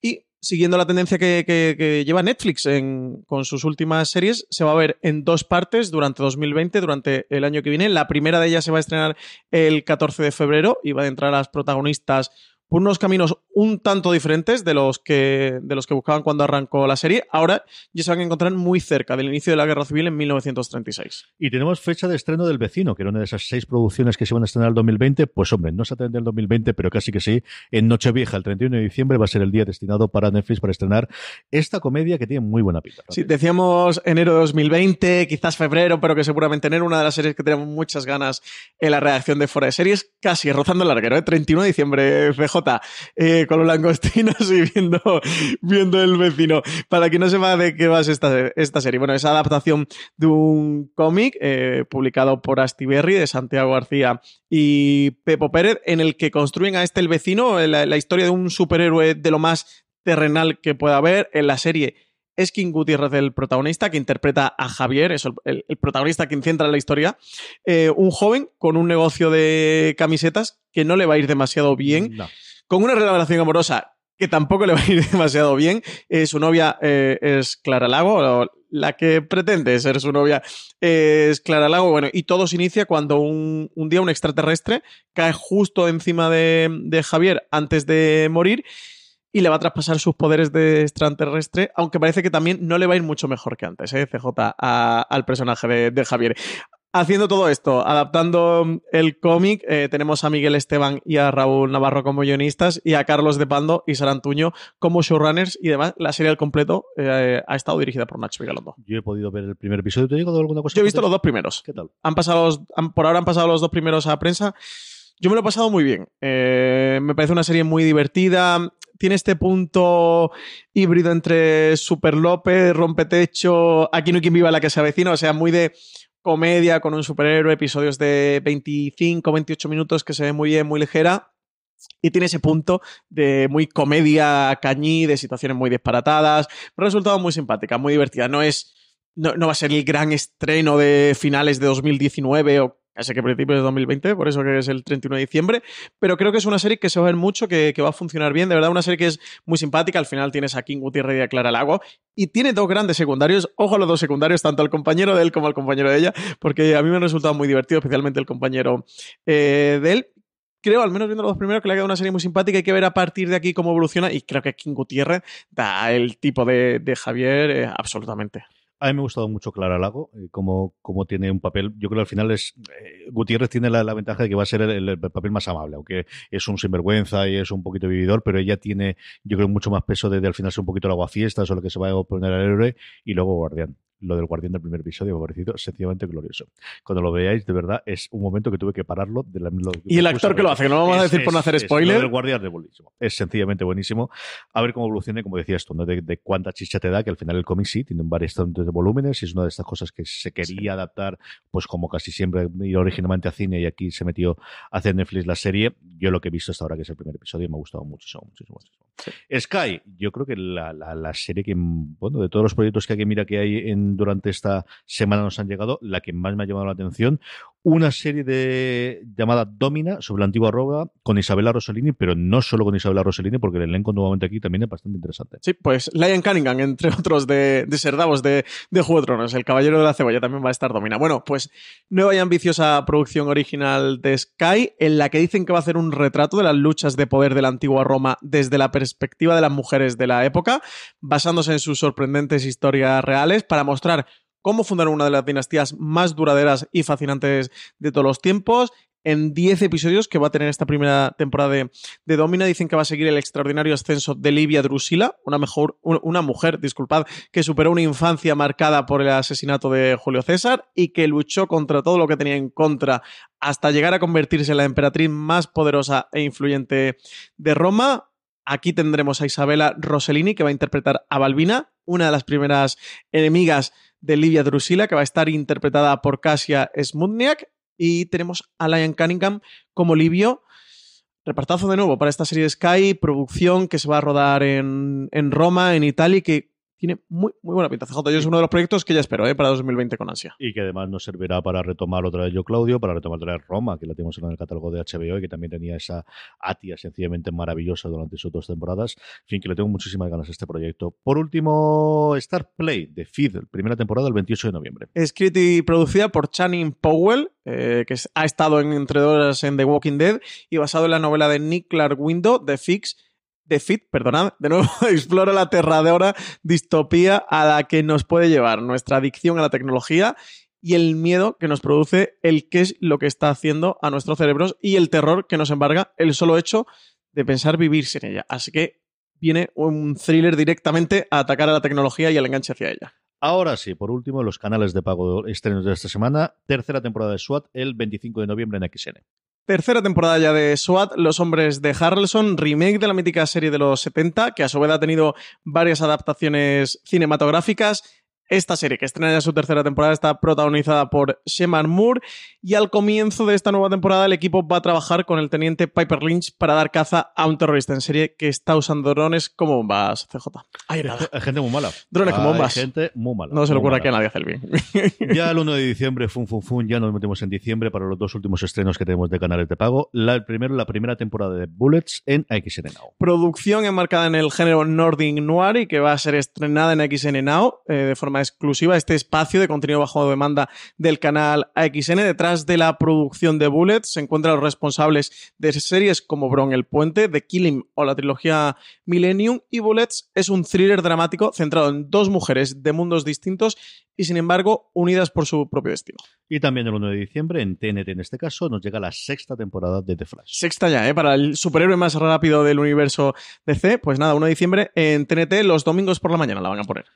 Y siguiendo la tendencia que, lleva Netflix con sus últimas series, se va a ver en dos partes durante 2020, durante el año que viene. La primera de ellas se va a estrenar el 14 de febrero y va a entrar las protagonistas por unos caminos un tanto diferentes de los que, de los que buscaban cuando arrancó la serie. Ahora ya se van a encontrar muy cerca del inicio de la Guerra Civil en 1936. Y tenemos fecha de estreno del vecino, que era una de esas seis producciones que se van a estrenar el 2020. Pues hombre, no exactamente el 2020, pero casi que sí. En Nochevieja, el 31 de diciembre, va a ser el día destinado para Netflix para estrenar esta comedia que tiene muy buena pinta. Sí, decíamos enero de 2020, quizás febrero, pero que seguramente enero, una de las series que tenemos muchas ganas en la reacción de Fuera de Series, casi rozando el larguero, ¿eh? 31 de diciembre, Eh, con los langostinos y viendo, viendo el vecino. Para que no sepa de qué va esta, esta serie. Bueno, es adaptación de un cómic eh, publicado por Astiberri de Santiago García y Pepo Pérez, en el que construyen a este el vecino, la, historia de un superhéroe de lo más terrenal que pueda haber. En la serie es King Gutiérrez el protagonista, que interpreta a Javier, es el, protagonista que centra la historia. Eh, un joven con un negocio de camisetas que no le va a ir demasiado bien con una relación amorosa que tampoco le va a ir demasiado bien. Eh, su novia eh, es Clara Lago, la que pretende ser su novia es Clara Lago. Bueno, y todo se inicia cuando un, día un extraterrestre cae justo encima de, Javier antes de morir y le va a traspasar sus poderes de extraterrestre, aunque parece que también no le va a ir mucho mejor que antes, ¿eh? CJ, al personaje de, Javier. Haciendo todo esto, adaptando el cómic, eh, tenemos a Miguel Esteban y a Raúl Navarro como guionistas y a Carlos de Pando y Sara Antuño como showrunners y demás. La serie al completo eh, ha estado dirigida por Nacho Vigalondo. Yo he podido ver el primer episodio. ¿Te digo alguna cosa? Yo he visto los dos primeros. ¿Qué tal? Han pasado, por ahora han pasado los dos primeros a prensa. Yo me lo he pasado muy bien. Eh, me parece una serie muy divertida. Tiene este punto híbrido entre Super López, Rompetecho, Aquí no hay quien viva la que se avecina, o sea, muy de comedia con un superhéroe, episodios de 25, 28 minutos que se ve muy bien, muy ligera. Y tiene ese punto de muy comedia cañí, de situaciones muy disparatadas. Pero resultado muy simpática, muy divertida. No es. No, no va a ser el gran estreno de finales de 2019 o casi que principios de 2020, por eso que es el 31 de diciembre, pero creo que es una serie que se va a ver mucho, que, va a funcionar bien, de verdad una serie que es muy simpática, al final tienes a King Gutiérrez y a Clara Lago, y tiene dos grandes secundarios, ojo a los dos secundarios, tanto al compañero de él como al compañero de ella, porque a mí me ha resultado muy divertido, especialmente el compañero eh, de él, creo, al menos viendo los dos primeros, que le ha quedado una serie muy simpática. Hay que ver a partir de aquí cómo evoluciona. Y creo que King Gutiérrez da el tipo de, de Javier eh, absolutamente. A mí me ha gustado mucho Clara Lago, eh, como, como tiene un papel. Yo creo que al final es. eh, Gutiérrez tiene la, ventaja de que va a ser el, el papel más amable, aunque es un sinvergüenza y es un poquito vividor, pero ella tiene, yo creo, mucho más peso de, al final ser un poquito el aguafiestas o lo que se va a poner al héroe y luego Guardián. Lo del guardián del primer episodio me ha parecido sencillamente glorioso. Cuando lo veáis, de verdad, es un momento que tuve que pararlo. De la, lo- Y el actor que lo a hace, que no vamos a es- decir por no es- hacer es- spoiler. Lo del guardián es buenísimo. Es sencillamente buenísimo. A ver cómo evoluciona, como decías tú, ¿no? de, de cuánta chicha te da, que al final el cómic sí tiene varios tantos de volúmenes y es una de estas cosas que se quería adaptar, pues como casi siempre, ir originalmente a cine y aquí se metió a hacer Netflix la serie. Yo lo que he visto hasta ahora, que es el primer episodio, me ha gustado muchísimo, muchísimo. muchísimo. Sky, yo creo que la, la, la serie que, bueno, de todos los proyectos que hay que mira que hay en, durante esta semana nos han llegado, la que más me ha llamado la atención, una serie de llamada Domina sobre la antigua Roma con Isabella Rossellini, pero no solo con Isabella Rossellini, porque el elenco nuevamente aquí también es bastante interesante. Sí, pues Lion Cunningham, entre otros de, de Serdavos de, de Juego de Tronos, el Caballero de la Cebolla también va a estar domina. Bueno, pues nueva y ambiciosa producción original de Sky, en la que dicen que va a hacer un retrato de las luchas de poder de la antigua Roma desde la perspectiva de las mujeres de la época, basándose en sus sorprendentes historias reales para mostrar cómo fundaron una de las dinastías más duraderas y fascinantes de todos los tiempos. En 10 episodios que va a tener esta primera temporada de, de Domina, dicen que va a seguir el extraordinario ascenso de Livia Drusila, una, mejor, una mujer, disculpad, que superó una infancia marcada por el asesinato de Julio César y que luchó contra todo lo que tenía en contra hasta llegar a convertirse en la emperatriz más poderosa e influyente de Roma. Aquí tendremos a Isabella Rossellini, que va a interpretar a Balbina, una de las primeras enemigas de Livia Drusila, que va a estar interpretada por Kasia Smutniak. Y tenemos a Lion Cunningham como Livio. Repartazo de nuevo para esta serie de Sky, producción que se va a rodar en, en Roma, en Italia, y que tiene muy, muy buena pinta. CJ, yo es uno de los proyectos que ya espero ¿eh? para 2020 con ansia. Y que además nos servirá para retomar otra vez Yo Claudio, para retomar otra vez Roma, que la tenemos en el catálogo de HBO y que también tenía esa atia sencillamente maravillosa durante sus dos temporadas. En fin, que le tengo muchísimas ganas a este proyecto. Por último, Star Play de Feed, primera temporada el 28 de noviembre. Escrita y producida por Channing Powell, eh, que ha estado en entre horas en The Walking Dead y basado en la novela de Nick Clark Window, The Fix. The Fit, perdonad, de nuevo explora la aterradora distopía a la que nos puede llevar nuestra adicción a la tecnología y el miedo que nos produce el qué es lo que está haciendo a nuestros cerebros y el terror que nos embarga el solo hecho de pensar vivir sin ella. Así que viene un thriller directamente a atacar a la tecnología y al enganche hacia ella. Ahora sí, por último, los canales de pago estrenos de esta semana. Tercera temporada de SWAT el 25 de noviembre en XN. Tercera temporada ya de SWAT, Los Hombres de Harrelson, remake de la mítica serie de los 70, que a su vez ha tenido varias adaptaciones cinematográficas. Esta serie, que estrena ya su tercera temporada, está protagonizada por Shemar Moore y al comienzo de esta nueva temporada el equipo va a trabajar con el teniente Piper Lynch para dar caza a un terrorista en serie que está usando drones como bombas, CJ. Hay gente muy mala. Drones Hay bombas. gente muy mala. No se le ocurra que a nadie hace el bien. Ya el 1 de diciembre, fun, fun, fun, ya nos metemos en diciembre para los dos últimos estrenos que tenemos de canales de pago. La, el primero, la primera temporada de Bullets en AXN Now. producción enmarcada en el género Nordic Noir y que va a ser estrenada en AXN Now eh, de forma exclusiva. Este espacio de contenido bajo demanda del canal AXN. Detrás de la producción de Bullet se encuentran los responsables de series como Bron el Puente, The Killing o la trilogía Millennium. Y Bullets es un thriller dramático centrado en dos mujeres de mundos distintos y sin embargo unidas por su propio destino. Y también el 1 de diciembre, en TNT en este caso, nos llega la sexta temporada de The Flash. Sexta ya, ¿eh? Para el superhéroe más rápido del universo DC. Pues nada, 1 de diciembre en TNT los domingos por la mañana la van a poner.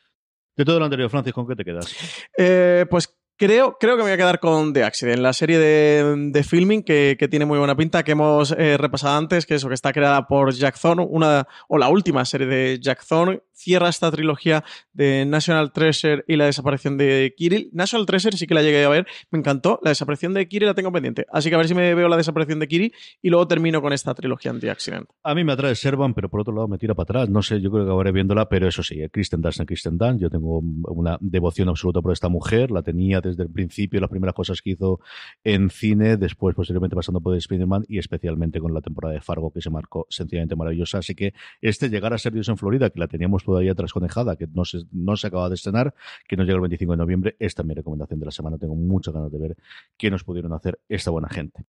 De todo lo anterior, Francis, ¿con qué te quedas? Eh, pues Creo, creo que me voy a quedar con The Accident, la serie de, de filming que, que, tiene muy buena pinta, que hemos eh, repasado antes, que eso, que está creada por Jack Thorne, una, o la última serie de Jack Thorne, cierra esta trilogía de National Treasure y la desaparición de Kirill. National Treasure sí que la llegué a ver, me encantó, la desaparición de Kirill la tengo pendiente, así que a ver si me veo la desaparición de Kirill y luego termino con esta trilogía anti-accident. A mí me atrae Servan, pero por otro lado me tira para atrás, no sé, yo creo que acabaré viéndola, pero eso sí, Kristen Dunst Kristen Dunst, yo tengo una devoción absoluta por esta mujer, la tenía desde el principio, las primeras cosas que hizo en cine, después posteriormente pasando por Spider-Man y especialmente con la temporada de Fargo que se marcó sencillamente maravillosa, así que este llegar a ser Dios en Florida, que la teníamos todavía trasconejada, que no se, no se acaba de estrenar, que nos llega el 25 de noviembre, esta es mi recomendación de la semana, tengo muchas ganas de ver qué nos pudieron hacer esta buena gente.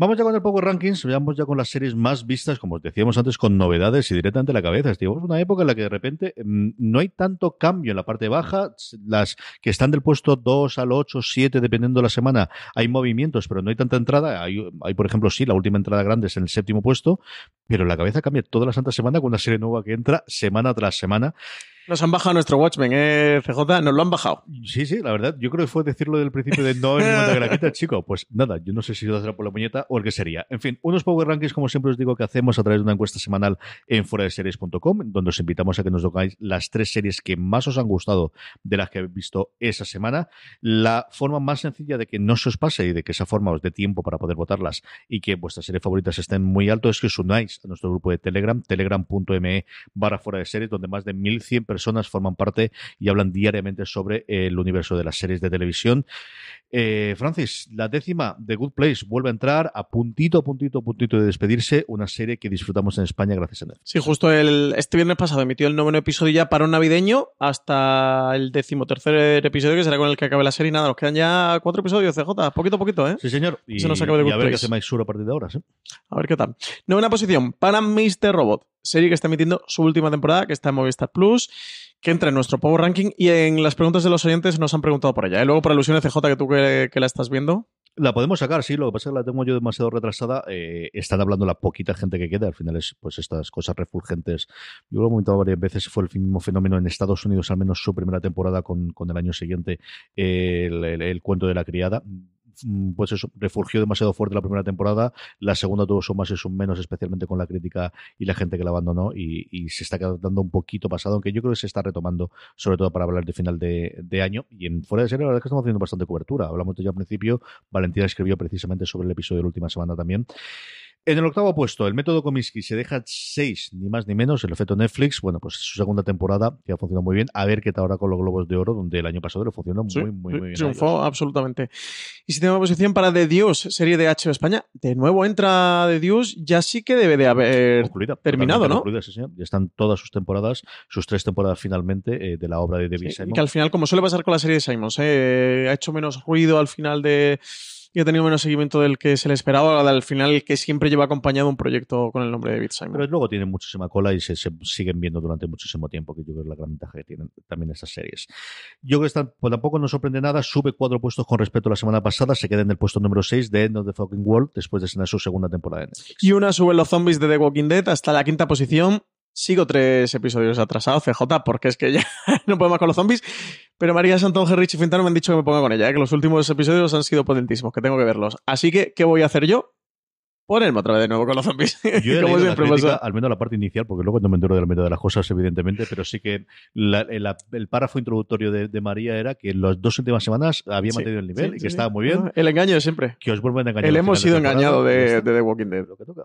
Vamos ya con el Power Rankings, vamos ya con las series más vistas, como os decíamos antes, con novedades y directamente la cabeza. Estamos una época en la que de repente mm, no hay tanto cambio en la parte baja, las que están del puesto 2 al 8, 7, dependiendo de la semana, hay movimientos, pero no hay tanta entrada. Hay, hay, por ejemplo, sí, la última entrada grande es en el séptimo puesto, pero la cabeza cambia toda la santa semana con una serie nueva que entra semana tras semana. Nos han bajado nuestro Watchmen, ¿eh, CJ? Nos lo han bajado. Sí, sí, la verdad. Yo creo que fue decirlo del principio de no en ninguna que chico. Pues nada, yo no sé si lo hacer por la puñeta o el que sería. En fin, unos Power Rankings, como siempre os digo, que hacemos a través de una encuesta semanal en foradeseries.com, donde os invitamos a que nos toquéis las tres series que más os han gustado de las que habéis visto esa semana. La forma más sencilla de que no se os pase y de que esa forma os dé tiempo para poder votarlas y que vuestras series favoritas estén muy alto es que os unáis a nuestro grupo de Telegram, telegram.me barra fuera de series, donde más de 1100 personas forman parte y hablan diariamente sobre el universo de las series de televisión. Eh, Francis, la décima de Good Place vuelve a entrar a puntito, puntito, puntito de despedirse, una serie que disfrutamos en España gracias a Netflix. Sí, justo el, este viernes pasado emitió el noveno episodio ya para un navideño hasta el decimotercer episodio que será con el que acabe la serie. Nada, nos quedan ya cuatro episodios, CJ, poquito a poquito, ¿eh? Sí, señor. Y, se nos acaba de y a ver qué hace Mike Sur a partir de ahora, ¿sí? A ver qué tal. Novena posición para Mr. Robot, serie que está emitiendo su última temporada, que está en Movistar Plus que entra en nuestro Power Ranking y en las preguntas de los oyentes nos han preguntado por ella. ¿eh? luego por alusiones CJ que tú que, la estás viendo. La podemos sacar, sí, lo que pasa es que la tengo yo demasiado retrasada. Eh, están hablando la poquita gente que queda, al final es pues estas cosas refulgentes. Yo lo he comentado varias veces, fue el mismo fenómeno en Estados Unidos, al menos su primera temporada con, con el año siguiente, el, cuento de la criada pues eso, refurgió demasiado fuerte la primera temporada, la segunda tuvo su más y su menos, especialmente con la crítica y la gente que la abandonó, y, se está quedando un poquito pasado, aunque yo creo que se está retomando, sobre todo para hablar de final de, año, y en fuera de serie la verdad es que estamos haciendo bastante cobertura, hablamos de ya al principio, Valentina escribió precisamente sobre el episodio de la última semana también, en el octavo puesto, el método Comiskey se deja seis, ni más ni menos, el efecto Netflix. Bueno, pues su segunda temporada, que ha funcionado muy bien. A ver qué tal ahora con los Globos de Oro, donde el año pasado le funcionó muy, muy, muy, bien. Triunfó, absolutamente. Y si tenemos posición para The Deuce, serie de HBO España, de nuevo entra The Deuce, ya sí que debe de haber terminado, ¿no? Concluida, sí, señor. Ya están todas sus temporadas, sus tres temporadas finalmente eh, de la obra de David Simon. Y que al final, como suele pasar con la serie de Simons, eh, ha hecho menos ruido al final de y ha tenido menos seguimiento del que se le esperaba, al final que siempre lleva acompañado un proyecto con el nombre de David Simon. Pero luego tienen muchísima cola y se, siguen viendo durante muchísimo tiempo, que yo creo que es la gran ventaja que tienen también estas series. Yo creo que pues tampoco nos sorprende nada, sube cuatro puestos con respecto a la semana pasada, se queda en el puesto número 6 de End of the Fucking World después de estrenar su segunda temporada en Netflix. Y una sube los zombies de The Walking Dead hasta la quinta posición. Sigo tres episodios atrasados, CJ, porque es que ya no puedo más con los zombies. Pero María Santón, Rich y Fintano me han dicho que me ponga con ella, ¿eh? que los últimos episodios han sido potentísimos, que tengo que verlos. Así que, ¿qué voy a hacer yo? Ponerme otra vez de nuevo con los zombies. Yo he Como siempre la crítica, al menos la parte inicial, porque luego no me entero de la mitad de las cosas, evidentemente, pero sí que la, el, el, párrafo introductorio de, de, María era que en las dos últimas semanas había sí, mantenido el nivel sí, y que sí, estaba muy bien. El engaño de siempre. Que os vuelven a engañar. El hemos sido engañado de, de, The Walking Dead. Lo que toca.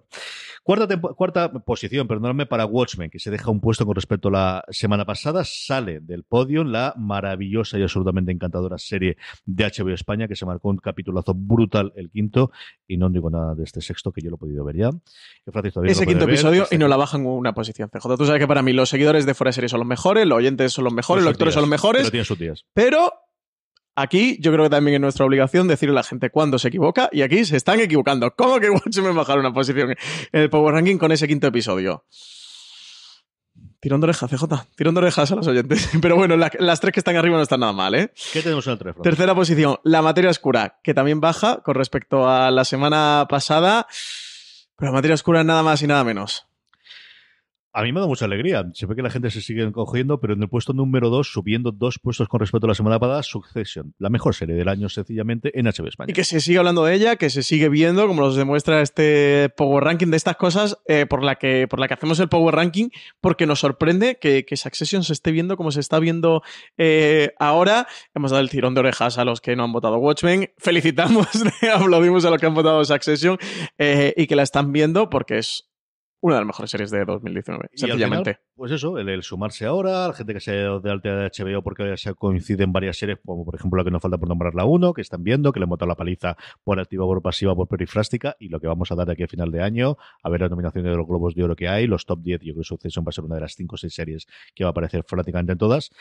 Cuarta, cuarta posición, perdonadme, para Watchmen, que se deja un puesto con respecto a la semana pasada. Sale del podio la maravillosa y absolutamente encantadora serie de HBO España, que se marcó un capitulazo brutal el quinto, y no digo nada de este sexto, que yo lo he podido ver ya. Ese quinto episodio y no la bajan una posición. CJ, tú sabes que para mí los seguidores de Fuera de Serie son los mejores, los oyentes son los mejores, los lectores son los mejores. Pero sus días. Pero Aquí yo creo que también es nuestra obligación decirle a la gente cuándo se equivoca y aquí se están equivocando. ¿Cómo que Watchmen bajar una posición en el Power Ranking con ese quinto episodio? Tirón de orejas, CJ. Tirón de orejas a los oyentes. Pero bueno, la, las tres que están arriba no están nada mal, ¿eh? ¿Qué tenemos en el 3? Tercera posición, La Materia Oscura, que también baja con respecto a la semana pasada. Pero La Materia Oscura nada más y nada menos. A mí me da mucha alegría. Se ve que la gente se sigue cogiendo, pero en el puesto número 2, subiendo dos puestos con respecto a la semana pasada, Succession, la mejor serie del año sencillamente en HBO España. Y que se sigue hablando de ella, que se sigue viendo, como nos demuestra este Power Ranking de estas cosas, eh, por, la que, por la que hacemos el Power Ranking, porque nos sorprende que, que Succession se esté viendo como se está viendo eh, ahora. Hemos dado el tirón de orejas a los que no han votado Watchmen. Felicitamos, aplaudimos a los que han votado Succession eh, y que la están viendo porque es una de las mejores series de 2019, Y al final, pues eso, el, el sumarse ahora, la gente que se ha ido de alta de HBO porque se coinciden varias series, como por ejemplo la que nos falta por nombrar la 1, que están viendo, que le hemos dado la paliza por activa, por pasiva, por perifrástica, y lo que vamos a dar de aquí a final de año, a ver las nominaciones de los Globos de Oro que hay, los top 10, yo creo que Succession va a ser una de las 5 o 6 series que va a aparecer prácticamente en todas,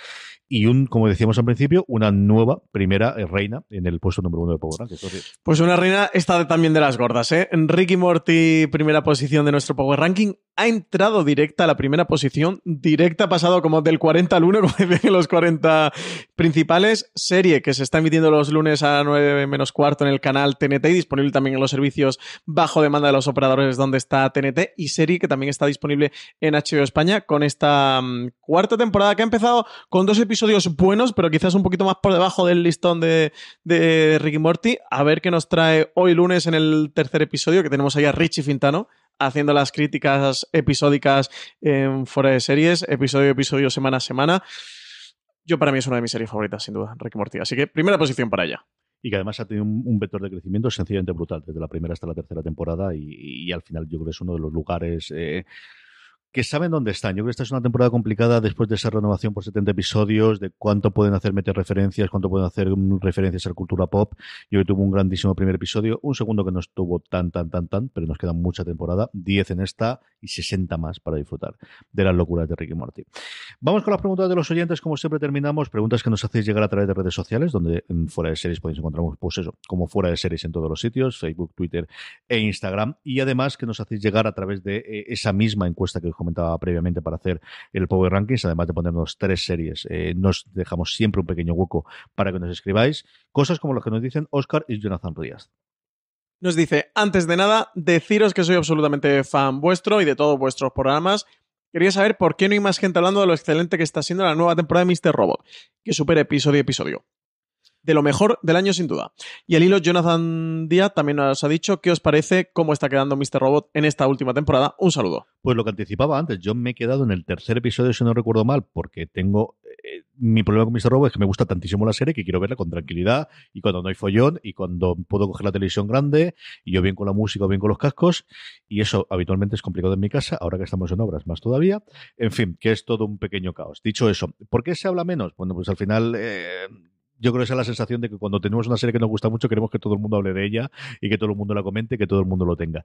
y un, como decíamos al principio, una nueva primera eh, reina en el puesto número uno de Power Rankings. Pues una reina está de- también de las gordas, ¿eh? Ricky Morty, primera posición de nuestro Power Ranking, ha entrado directa a la primera posición, directa ha pasado como del 40 al 1, como decían los 40 principales. Serie que se está emitiendo los lunes a 9 menos cuarto en el canal TNT y disponible también en los servicios bajo demanda de los operadores donde está TNT. Y serie que también está disponible en HBO España con esta mm, cuarta temporada que ha empezado con dos episodios buenos, pero quizás un poquito más por debajo del listón de, de Ricky Morty. A ver qué nos trae hoy lunes en el tercer episodio, que tenemos ahí a Richie Fintano haciendo las críticas episódicas en fuera de series, episodio episodio, semana a semana. Yo para mí es una de mis series favoritas, sin duda, Ricky Morty. Así que primera posición para ella. y que además ha tenido un, vector de crecimiento sencillamente brutal, desde la primera hasta la tercera temporada, y, y al final yo creo que es uno de los lugares eh, que saben dónde están. Yo creo que esta es una temporada complicada después de esa renovación por 70 episodios, de cuánto pueden hacer meter referencias, cuánto pueden hacer referencias a la cultura pop. Yo que tuvo un grandísimo primer episodio, un segundo que no estuvo tan, tan, tan, tan, pero nos queda mucha temporada, 10 en esta y 60 más para disfrutar de las locuras de Ricky Morty. Vamos con las preguntas de los oyentes, como siempre terminamos, preguntas que nos hacéis llegar a través de redes sociales, donde fuera de series podéis encontrar, pues eso, como fuera de series en todos los sitios, Facebook, Twitter e Instagram, y además que nos hacéis llegar a través de eh, esa misma encuesta que comentaba previamente para hacer el Power Rankings, además de ponernos tres series, eh, nos dejamos siempre un pequeño hueco para que nos escribáis, cosas como lo que nos dicen Oscar y Jonathan Rías. Nos dice, antes de nada, deciros que soy absolutamente fan vuestro y de todos vuestros programas. Quería saber por qué no hay más gente hablando de lo excelente que está siendo la nueva temporada de Mr. Robot, que supera episodio episodio. De lo mejor del año, sin duda. Y el hilo Jonathan Díaz también nos ha dicho qué os parece cómo está quedando Mr. Robot en esta última temporada. Un saludo. Pues lo que anticipaba antes, yo me he quedado en el tercer episodio, si no recuerdo mal, porque tengo. eh, mi problema con Mr. Robo es que me gusta tantísimo la serie que quiero verla con tranquilidad y cuando no hay follón y cuando puedo coger la televisión grande y yo bien con la música o bien con los cascos. Y eso habitualmente es complicado en mi casa, ahora que estamos en obras más todavía. En fin, que es todo un pequeño caos. Dicho eso, ¿por qué se habla menos? Bueno, pues al final. eh, yo creo que esa es la sensación de que cuando tenemos una serie que nos gusta mucho, queremos que todo el mundo hable de ella y que todo el mundo la comente, que todo el mundo lo tenga.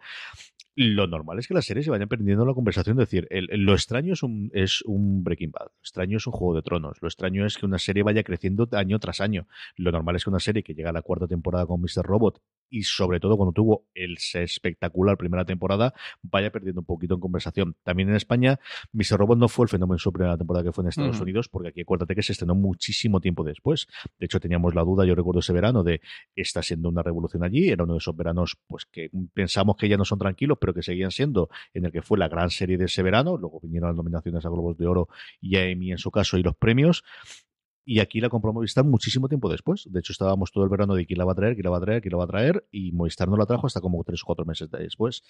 Lo normal es que las series se vayan perdiendo la conversación. Es decir, lo extraño es un, es un Breaking Bad, lo extraño es un Juego de Tronos, lo extraño es que una serie vaya creciendo año tras año. Lo normal es que una serie que llega a la cuarta temporada con Mr. Robot y sobre todo cuando tuvo el espectacular primera temporada, vaya perdiendo un poquito en conversación. También en España, Mr. Robot no fue el fenómeno en su primera temporada que fue en Estados. Unidos, porque aquí acuérdate que se estrenó muchísimo tiempo después. De hecho, teníamos la duda, yo recuerdo ese verano, de está siendo una revolución allí. Era uno de esos veranos pues que pensamos que ya no son tranquilos, pero que seguían siendo, en el que fue la gran serie de ese verano. Luego vinieron las nominaciones a Globos de Oro y a Emmy en su caso y los premios. Y aquí la compró Movistar muchísimo tiempo después. De hecho, estábamos todo el verano de quién la va a traer, quién la va a traer, quién la va a traer, y Movistar no la trajo hasta como tres o cuatro meses después.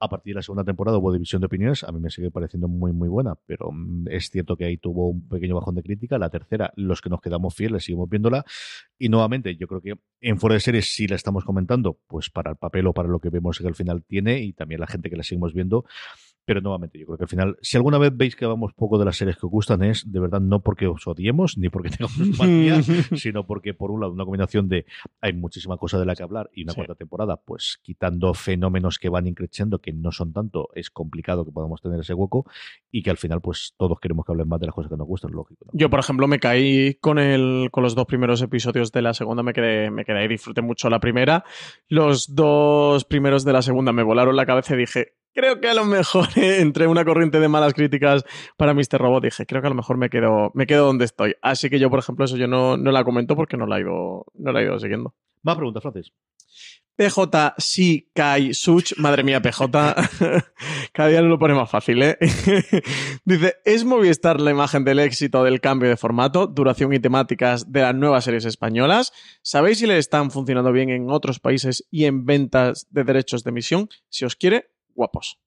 A partir de la segunda temporada hubo división de opiniones, a mí me sigue pareciendo muy muy buena, pero mm, es cierto que ahí tuvo un pequeño bajón de crítica. La tercera, los que nos quedamos fieles, seguimos viéndola. Y nuevamente, yo creo que en fuera de series sí la estamos comentando, pues para el papel o para lo que vemos que al final tiene, y también la gente que la seguimos viendo. Pero nuevamente, yo creo que al final, si alguna vez veis que vamos poco de las series que os gustan, es de verdad no porque os odiemos ni porque tengamos manía, sino porque, por un lado, una combinación de hay muchísima cosa de la que hablar y una Sí. cuarta temporada, pues quitando fenómenos que van increciendo, que no son tanto, es complicado que podamos tener ese hueco y que al final, pues todos queremos que hablen más de las cosas que nos gustan, lógico. ¿no? Yo, por ejemplo, me caí con el, con los dos primeros episodios de la segunda, me quedé, me quedé ahí, disfruté mucho la primera. Los dos primeros de la segunda me volaron la cabeza y dije, creo que a lo mejor entre una corriente de malas críticas para Mr. Robot, dije, creo que a lo mejor me quedo, me quedo donde estoy. Así que yo, por ejemplo, eso yo no, no la comento porque no la he ido, no la he ido siguiendo. Más preguntas, Francis. PJ Si Kai Such, madre mía, PJ, cada día lo pone más fácil, ¿eh? Dice, ¿es Movistar la imagen del éxito del cambio de formato, duración y temáticas de las nuevas series españolas? ¿Sabéis si le están funcionando bien en otros países y en ventas de derechos de emisión? Si os quiere, guapos.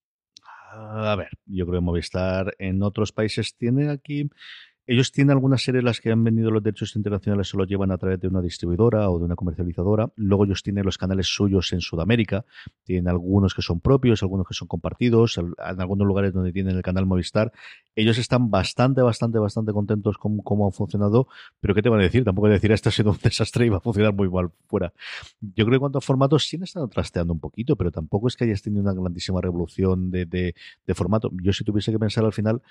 A ver, yo creo que Movistar en otros países tiene aquí ellos tienen algunas series las que han vendido los derechos internacionales, se los llevan a través de una distribuidora o de una comercializadora. Luego ellos tienen los canales suyos en Sudamérica. Tienen algunos que son propios, algunos que son compartidos, en algunos lugares donde tienen el canal Movistar. Ellos están bastante, bastante, bastante contentos con cómo han funcionado. Pero ¿qué te van a decir? Tampoco decir, esto ha sido un desastre y va a funcionar muy mal fuera. Yo creo que en cuanto a formatos, sí han estado trasteando un poquito, pero tampoco es que hayas tenido una grandísima revolución de, de, de formato. Yo si tuviese que pensar al final,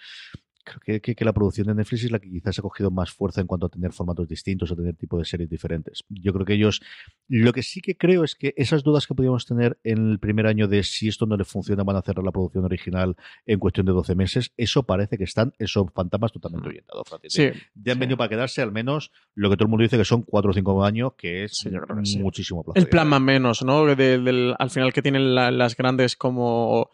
creo que, que, la producción de Netflix es la que quizás ha cogido más fuerza en cuanto a tener formatos distintos o tener tipo de series diferentes. Yo creo que ellos, lo que sí que creo es que esas dudas que podíamos tener en el primer año de si esto no le funciona, van a cerrar la producción original en cuestión de 12 meses, eso parece que están, esos fantasmas totalmente orientados. Sí, ya han venido para quedarse al menos lo que todo el mundo dice que son 4 o 5 años, que es muchísimo plazo. El plan más menos, ¿no? al final que tienen las grandes como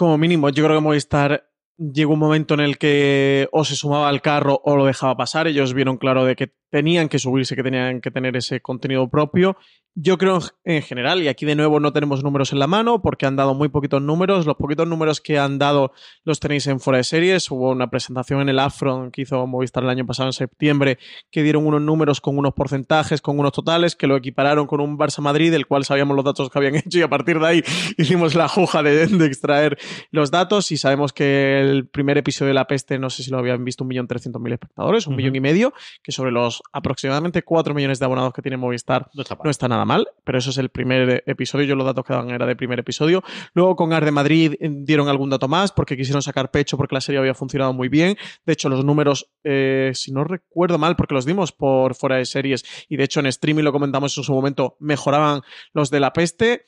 como mínimo. Yo creo que Movistar llegó un momento en el que o se sumaba al carro o lo dejaba pasar. Ellos vieron claro de que tenían que subirse, que tenían que tener ese contenido propio. Yo creo en general, y aquí de nuevo no tenemos números en la mano porque han dado muy poquitos números. Los poquitos números que han dado los tenéis en fuera de series. Hubo una presentación en el Afron que hizo Movistar el año pasado en septiembre que dieron unos números con unos porcentajes, con unos totales, que lo equipararon con un Barça Madrid, del cual sabíamos los datos que habían hecho y a partir de ahí hicimos la juja de, de extraer los datos y sabemos que el primer episodio de La Peste, no sé si lo habían visto un millón trescientos mil espectadores, un millón y medio, que sobre los aproximadamente 4 millones de abonados que tiene Movistar no está, nada mal, pero eso es el primer episodio. Yo los datos que daban era de primer episodio. Luego con Ar de Madrid eh, dieron algún dato más porque quisieron sacar pecho porque la serie había funcionado muy bien. De hecho, los números, eh, si no recuerdo mal, porque los dimos por fuera de series y de hecho en streaming lo comentamos en su momento, mejoraban los de la peste.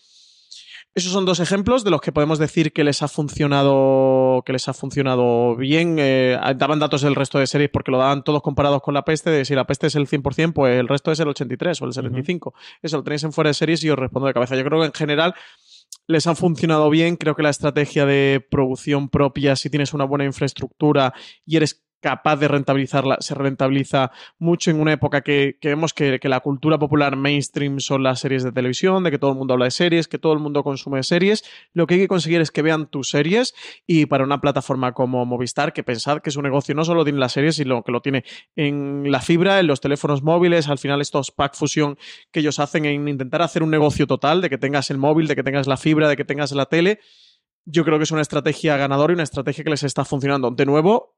Esos son dos ejemplos de los que podemos decir que les ha funcionado, que les ha funcionado bien. Eh, daban datos del resto de series porque lo daban todos comparados con la peste. De si la peste es el 100%, pues el resto es el 83 o el 75. Eso lo tenéis en fuera de series y os respondo de cabeza. Yo creo que en general les ha funcionado bien. Creo que la estrategia de producción propia, si tienes una buena infraestructura y eres capaz de rentabilizarla, se rentabiliza mucho en una época que, vemos que, la cultura popular mainstream son las series de televisión, de que todo el mundo habla de series, que todo el mundo consume series. Lo que hay que conseguir es que vean tus series y para una plataforma como Movistar, que pensad que su negocio no solo tiene las series, sino que lo tiene en la fibra, en los teléfonos móviles, al final estos pack fusión que ellos hacen en intentar hacer un negocio total, de que tengas el móvil, de que tengas la fibra, de que tengas la tele. Yo creo que es una estrategia ganadora y una estrategia que les está funcionando. De nuevo,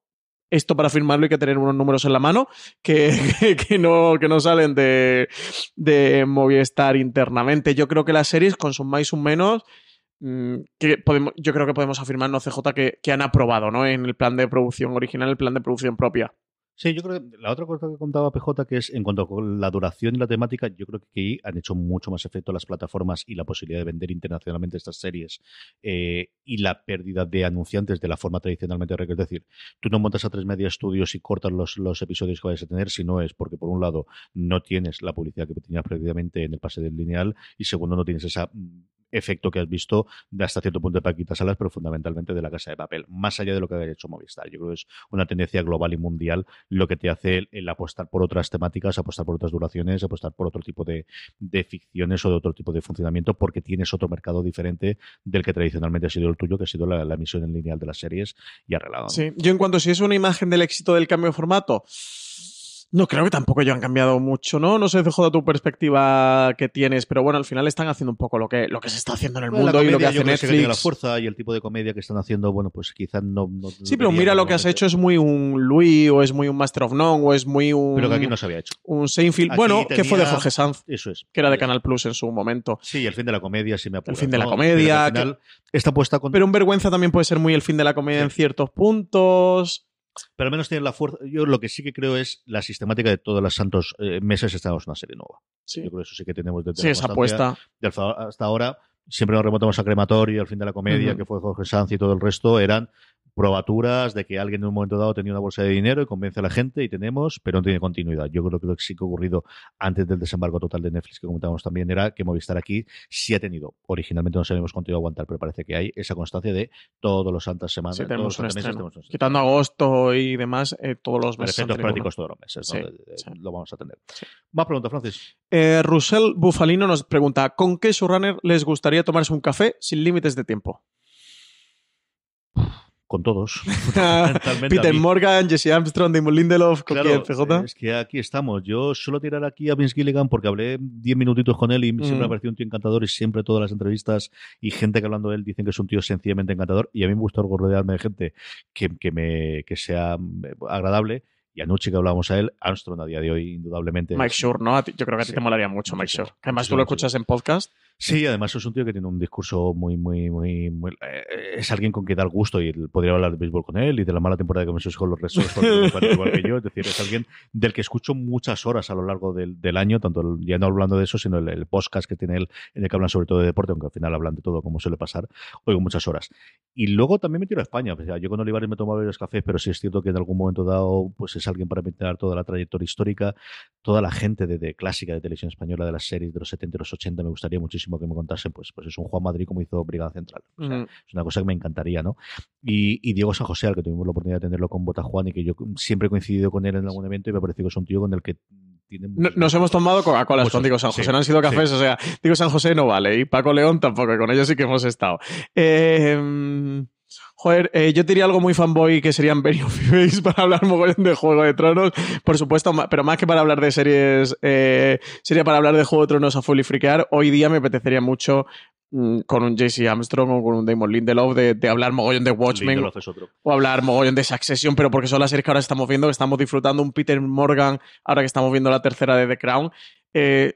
esto para firmarlo hay que tener unos números en la mano que, que, no, que no salen de, de Movistar internamente. Yo creo que las series, con su más o menos, mm, que podemos, yo creo que podemos afirmar, no CJ, que, que han aprobado ¿no? en el plan de producción original, el plan de producción propia. Sí, yo creo que la otra cosa que contaba PJ, que es en cuanto a la duración y la temática, yo creo que ahí han hecho mucho más efecto las plataformas y la posibilidad de vender internacionalmente estas series eh, y la pérdida de anunciantes de la forma tradicionalmente Es decir, tú no montas a tres media estudios y cortas los, los episodios que vayas a tener, si no es porque, por un lado, no tienes la publicidad que tenías previamente en el pase del lineal y, segundo, no tienes esa efecto que has visto de hasta cierto punto de Paquita Salas, pero fundamentalmente de la casa de papel, más allá de lo que haya hecho Movistar. Yo creo que es una tendencia global y mundial lo que te hace el, apostar por otras temáticas, apostar por otras duraciones, apostar por otro tipo de, ficciones o de otro tipo de funcionamiento, porque tienes otro mercado diferente del que tradicionalmente ha sido el tuyo, que ha sido la, emisión en lineal de las series y arreglado. Sí, yo en cuanto si es una imagen del éxito del cambio de formato, no, creo que tampoco ellos han cambiado mucho, ¿no? No sé, CJ, tu perspectiva que tienes, pero bueno, al final están haciendo un poco lo que, lo que se está haciendo en el mundo y lo que hace Netflix. Que la fuerza y el tipo de comedia que están haciendo, bueno, pues quizás no, sí, pero mira lo que has hecho, es muy un Louis, o es muy un Master of None, o es muy un. Pero que aquí no se había hecho. Un Seinfeld. bueno, que fue de Jorge Sanz. Eso es. Que era de Canal Plus en su momento. Sí, el fin de la comedia, sí me apura, El fin de la comedia. está puesta con... Pero un vergüenza también puede ser muy el fin de la comedia en ciertos puntos. Pero al menos tiene la fuerza. Yo lo que sí que creo es la sistemática de todos los santos eh, meses estamos una serie nueva. Sí. Yo creo que eso sí que tenemos desde sí, esa apuesta. hasta ahora siempre nos remontamos a Crematorio, al fin de la comedia, que fue Jorge Sanz y todo el resto, eran probaturas de que alguien en un momento dado tenía una bolsa de dinero y convence a la gente y tenemos, pero no tiene continuidad. Yo creo que lo que sí que ha ocurrido antes del desembarco total de Netflix que comentábamos también era que Movistar aquí sí ha tenido, originalmente no sabemos continuado aguantar, pero parece que hay esa constancia de todos los santas semanas. Sí, tenemos todos los meses estreno. tenemos un estreno. Quitando agosto y demás, eh, todos los meses. efectos prácticos uno. todos los meses, Sí, ¿no? Eh, sí. Lo vamos a tener. Más preguntas, Francis. Eh, Russell Bufalino nos pregunta: ¿con qué showrunner les gustaría tomarse un café sin límites de tiempo? Con todos. Peter. Morgan, Jesse Armstrong, Damon Lindelof, ¿con Claro, quién, PJ? es que aquí estamos. Yo suelo tirar aquí a Vince Gilligan porque hablé 10 minutitos con él y siempre me ha Mm. parecido un tío encantador y siempre todas las entrevistas y gente que hablando de él dicen que es un tío sencillamente encantador y a mí me gusta rodearme de gente que, que, me, que sea eh, agradable y anoche que hablábamos a él, Armstrong a día de hoy indudablemente Mike Shure, ¿no? Yo creo que a ti Sí. te molaría mucho, Mike. Que Además, tú lo escuchas en podcast. Sí, además es un tío que tiene un discurso muy, muy, muy, muy- eh, es alguien con que dar gusto y podría hablar de béisbol con él y de la mala temporada que hemos hecho con los me parece igual que yo. Es decir, es alguien del que escucho muchas horas a lo largo del, del año, tanto el- ya no hablando de eso, sino el, el podcast que tiene él, en el que hablan sobre todo de deporte, aunque al final hablan de todo como suele pasar, oigo muchas horas. Y luego también me tiro a España. O sea, yo con Olivares me tomaba varios cafés, pero sí es cierto que en algún momento dado, pues es alguien para pintar toda la trayectoria histórica, toda la gente de, de clásica de televisión española, de las series de los 70 y los 80, me gustaría muchísimo que me contasen, pues, pues es un Juan Madrid como hizo Brigada Central. O sea, Ujú. es una cosa que me encantaría, ¿no? Y, y Diego San José, al que tuvimos la oportunidad de tenerlo con Bota Juan y que yo siempre he coincidido con él en algún evento y me ha parecido que es un tío con el que Nos hemos tomado Coca-Cola con Diego San José. sí, no han sido cafés, sí. o sea, Diego San José no vale. Y Paco León tampoco, con ellos sí que hemos estado. Eh, joder, eh, yo diría algo muy fanboy que serían Benny of Base para hablar mogollón de Juego de Tronos. Por supuesto, pero más que para hablar de series, eh, sería para hablar de Juego de Tronos a full y friquear. Hoy día me apetecería mucho mm, con un JC Armstrong o con un Damon Lindelof de, de hablar mogollón de Watchmen o hablar mogollón de Succession, pero porque son las series que ahora estamos viendo, que estamos disfrutando. Un Peter Morgan, ahora que estamos viendo la tercera de The Crown. Eh,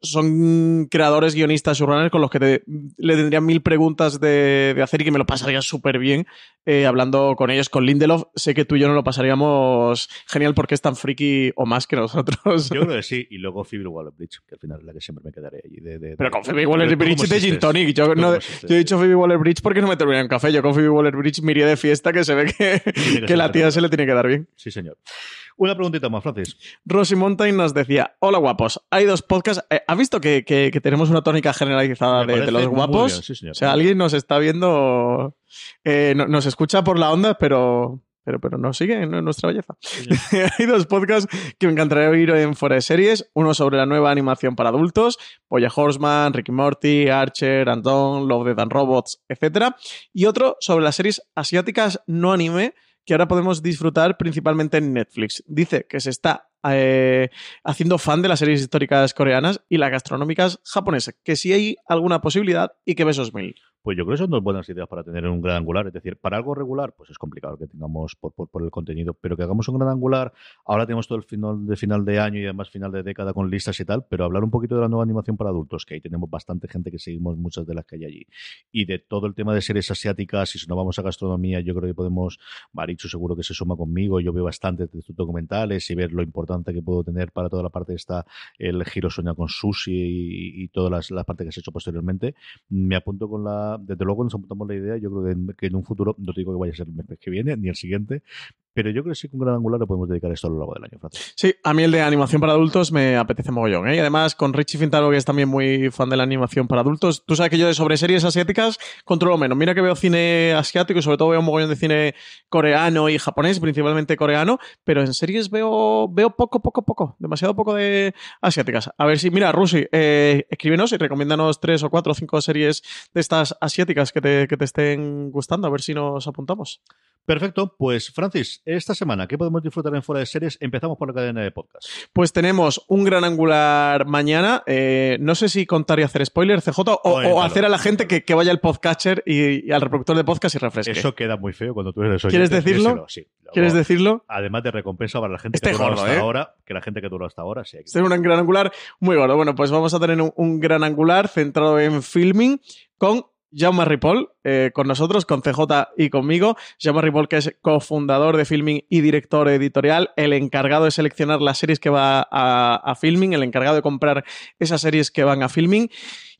son creadores, guionistas, showrunners con los que te- le tendría mil preguntas de, de hacer y que me lo pasaría súper bien eh, hablando con ellos. Con Lindelof, sé que tú y yo no lo pasaríamos genial porque es tan friki o más que nosotros. Yo creo que sí. Y luego Phoebe Waller-Bridge, que al final es la que siempre me quedaré allí. De, de- Pero con Phoebe Waller-Bridge ¿Cómo de Gin existes? Tonic. Yo, he dicho Phoebe Waller-Bridge porque no me terminé en café. Yo con Phoebe Waller-Bridge me iría de fiesta que se ve que, la tía se le tiene que dar bien. Sí, señor. Una preguntita más, Francis. Rosy Mountain nos decía, hola guapos, hay dos podcasts. Eh, ¿Ha visto que, que- que tenemos una tónica generalizada de, los guapos? bien, sí, señor. O sea, alguien nos está viendo, eh, no- nos escucha por la onda, pero, pero, pero nos sigue en nuestra belleza. hay dos podcasts que me encantaría oír en Fuera de Series. Uno sobre la nueva animación para adultos, Boya Horseman, Ricky Morty, Archer, Anton, Love, Death and Robots, etc. Y otro sobre las series asiáticas no anime que ahora podemos disfrutar principalmente en Netflix. Dice que se está eh, haciendo fan de las series históricas coreanas y las gastronómicas japonesas, que si hay alguna posibilidad y que besos mil. Pues yo creo que son dos buenas ideas para tener un gran angular. Es decir, para algo regular, pues es complicado que tengamos por, por, por el contenido, pero que hagamos un gran angular. Ahora tenemos todo el final de final de año y además final de década con listas y tal, pero hablar un poquito de la nueva animación para adultos, que ahí tenemos bastante gente que seguimos muchas de las que hay allí. Y de todo el tema de series asiáticas, y si no vamos a gastronomía, yo creo que podemos, Marichu seguro que se suma conmigo, yo veo bastantes de estos documentales y ver lo importante que puedo tener para toda la parte esta, el giro soña con sushi y, y todas las, las partes que se ha hecho posteriormente. Me apunto con la, desde luego nos apuntamos la idea, yo creo que en, que en un futuro, no te digo que vaya a ser el mes que viene, ni el siguiente, pero yo creo que sí un gran angular lo podemos dedicar esto a lo largo del año, Francis. Sí, a mí el de animación para adultos me apetece mogollón. ¿eh? Y además, con Richie Fintaro, que es también muy fan de la animación para adultos, tú sabes que yo de sobre series asiáticas controlo menos. Mira que veo cine asiático y sobre todo veo un mogollón de cine coreano y japonés, principalmente coreano, pero en series veo, veo poco, poco, poco. Demasiado poco de asiáticas. A ver si, mira, Rusi, eh, escríbenos y recomiéndanos tres o cuatro o cinco series de estas asiáticas que te, que te estén gustando, a ver si nos apuntamos. Perfecto, pues Francis, esta semana, ¿qué podemos disfrutar en Fuera de Series? Empezamos por la cadena de podcast. Pues tenemos un gran angular mañana. Eh, no sé si contar y hacer spoiler, CJ, o, hacer a la gente que, que vaya al podcatcher y, y al reproductor de podcast y refresque. Eso queda muy feo cuando tú eres oyente. ¿Quieres decirlo? Díselo, Sí. Luego, ¿Quieres decirlo? Además de recompensa para la gente Este que gordo, hasta ¿eh? ahora, que la gente que duró hasta ahora, sí. hay que- Este es un gran angular muy gordo. Bueno, pues vamos a tener un, un gran angular centrado en filming con Jaume Ripoll, eh, con nosotros, con CJ y conmigo. Jaume Ripoll, que es cofundador de Filming y director editorial, el encargado de seleccionar las series que va a, a Filming, el encargado de comprar esas series que van a Filming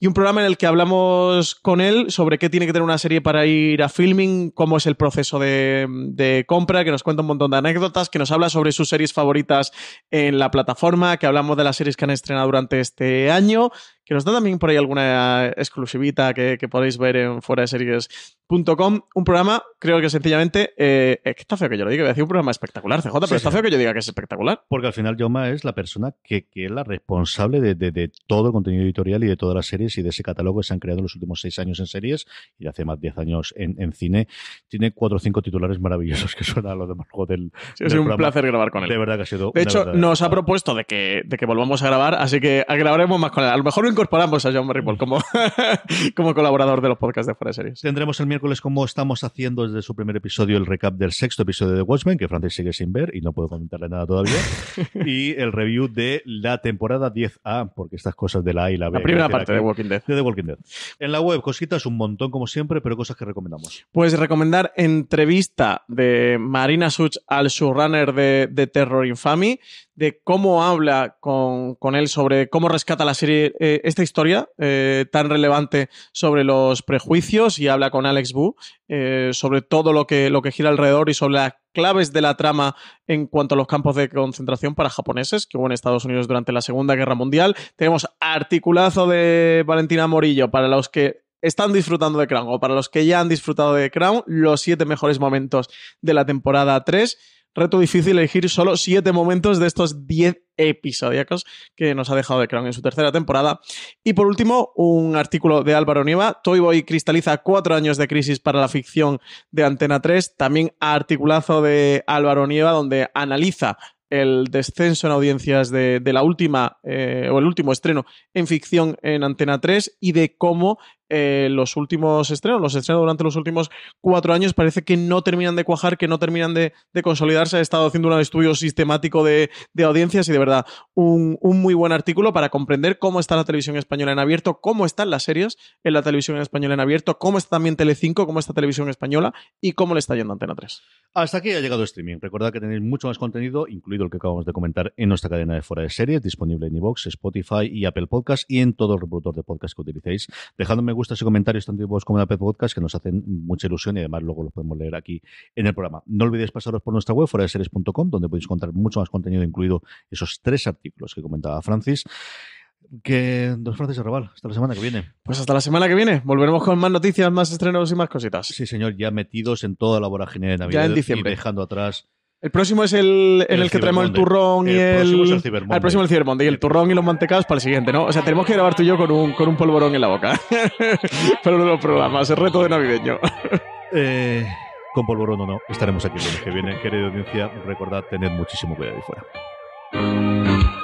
y un programa en el que hablamos con él sobre qué tiene que tener una serie para ir a filming, cómo es el proceso de, de, compra, que nos cuenta un montón de anécdotas, que nos habla sobre sus series favoritas en la plataforma, que hablamos de las series que han estrenado durante este año, que nos da también por ahí alguna exclusivita que, que podéis ver en fuera de series.com. Un programa, creo que sencillamente, eh, es que está feo que yo lo diga, voy a decir un programa espectacular, CJ, pero está sí. feo que yo diga que es espectacular. Porque al final Yoma es la persona que, que es la responsable de, de, de, todo el contenido editorial y de todas las series y de ese catálogo que se han creado en los últimos seis años en series y hace más de diez años en, en, cine. Tiene cuatro o cinco titulares maravillosos que suenan a lo demás del. Sí, ha sido un placer grabar con él. De verdad que ha sido. De hecho, nos ha propuesto de que, de que volvamos a grabar, así que grabaremos más con él. A lo mejor incorporamos a John Ripoll como, como colaborador de los podcasts de Fuera de Series. Tendremos el miércoles, como estamos haciendo desde su primer episodio, el recap del sexto episodio de Watchmen, que Francis sigue sin ver y no puedo comentarle nada todavía. y el review de la temporada 10A, porque estas cosas de la A y la B. La primera parte de Walking Dead. De The Walking Dead. En la web, cositas un montón como siempre, pero cosas que recomendamos. Pues recomendar entrevista de Marina Such al showrunner de, de Terror Infamy, de cómo habla con, con, él sobre cómo rescata la serie eh, esta historia eh, tan relevante sobre los prejuicios y habla con Alex Wu eh, sobre todo lo que, lo que gira alrededor y sobre las claves de la trama en cuanto a los campos de concentración para japoneses que hubo en Estados Unidos durante la Segunda Guerra Mundial. Tenemos articulazo de Valentina Morillo para los que están disfrutando de Crown o para los que ya han disfrutado de Crown, los siete mejores momentos de la temporada 3 reto difícil elegir solo siete momentos de estos diez episodiacos que nos ha dejado de Crown en su tercera temporada. Y por último, un artículo de Álvaro Nieva. Toy Boy cristaliza cuatro años de crisis para la ficción de Antena 3. También articulazo de Álvaro Nieva, donde analiza el descenso en audiencias de, de la última eh, o el último estreno en ficción en Antena 3 y de cómo eh, los últimos estrenos, los estrenos durante los últimos cuatro años parece que no terminan de cuajar, que no terminan de, consolidarse. Ha estado haciendo un estudio sistemático de, audiencias y de verdad un, muy buen artículo para comprender cómo está la televisión española en abierto, cómo están las series en la televisión española en abierto, cómo está también Telecinco, cómo está Televisión Española y cómo le está yendo Antena 3. Hasta aquí ha llegado streaming. Recordad que tenéis mucho más contenido, incluido el que acabamos de comentar en nuestra cadena de fuera de series, disponible en iVoox, Spotify y Apple Podcast y en todo el reproductor de podcast que utilicéis. Dejadme me gustas y comentarios tanto en iVoox como en Apple Podcast que nos hacen mucha ilusión y además luego los podemos leer aquí en el programa. No olvidéis pasaros por nuestra web, fuera de series.com, donde podéis encontrar mucho más contenido, incluido esos tres artículos que comentaba Francis que Don Francis Arrabal, hasta la semana que viene. Pues hasta la semana que viene. Volveremos con más noticias, más estrenos y más cositas. Sí, señor, ya metidos en toda la vorágine de Navidad ya en diciembre. y dejando atrás. El próximo es el en el, el que traemos el turrón y el. El próximo es el Cyber el próximo el Cyber Monday. Y el turrón y los mantecados para el siguiente, ¿no? O sea, tenemos que grabar tú y yo con un, con un polvorón en la boca. Pero uno de los programas, el reto de navideño. eh, con polvorón o no, estaremos aquí el lunes que viene. Querida audiencia, recordad, tened muchísimo cuidado ahí fuera.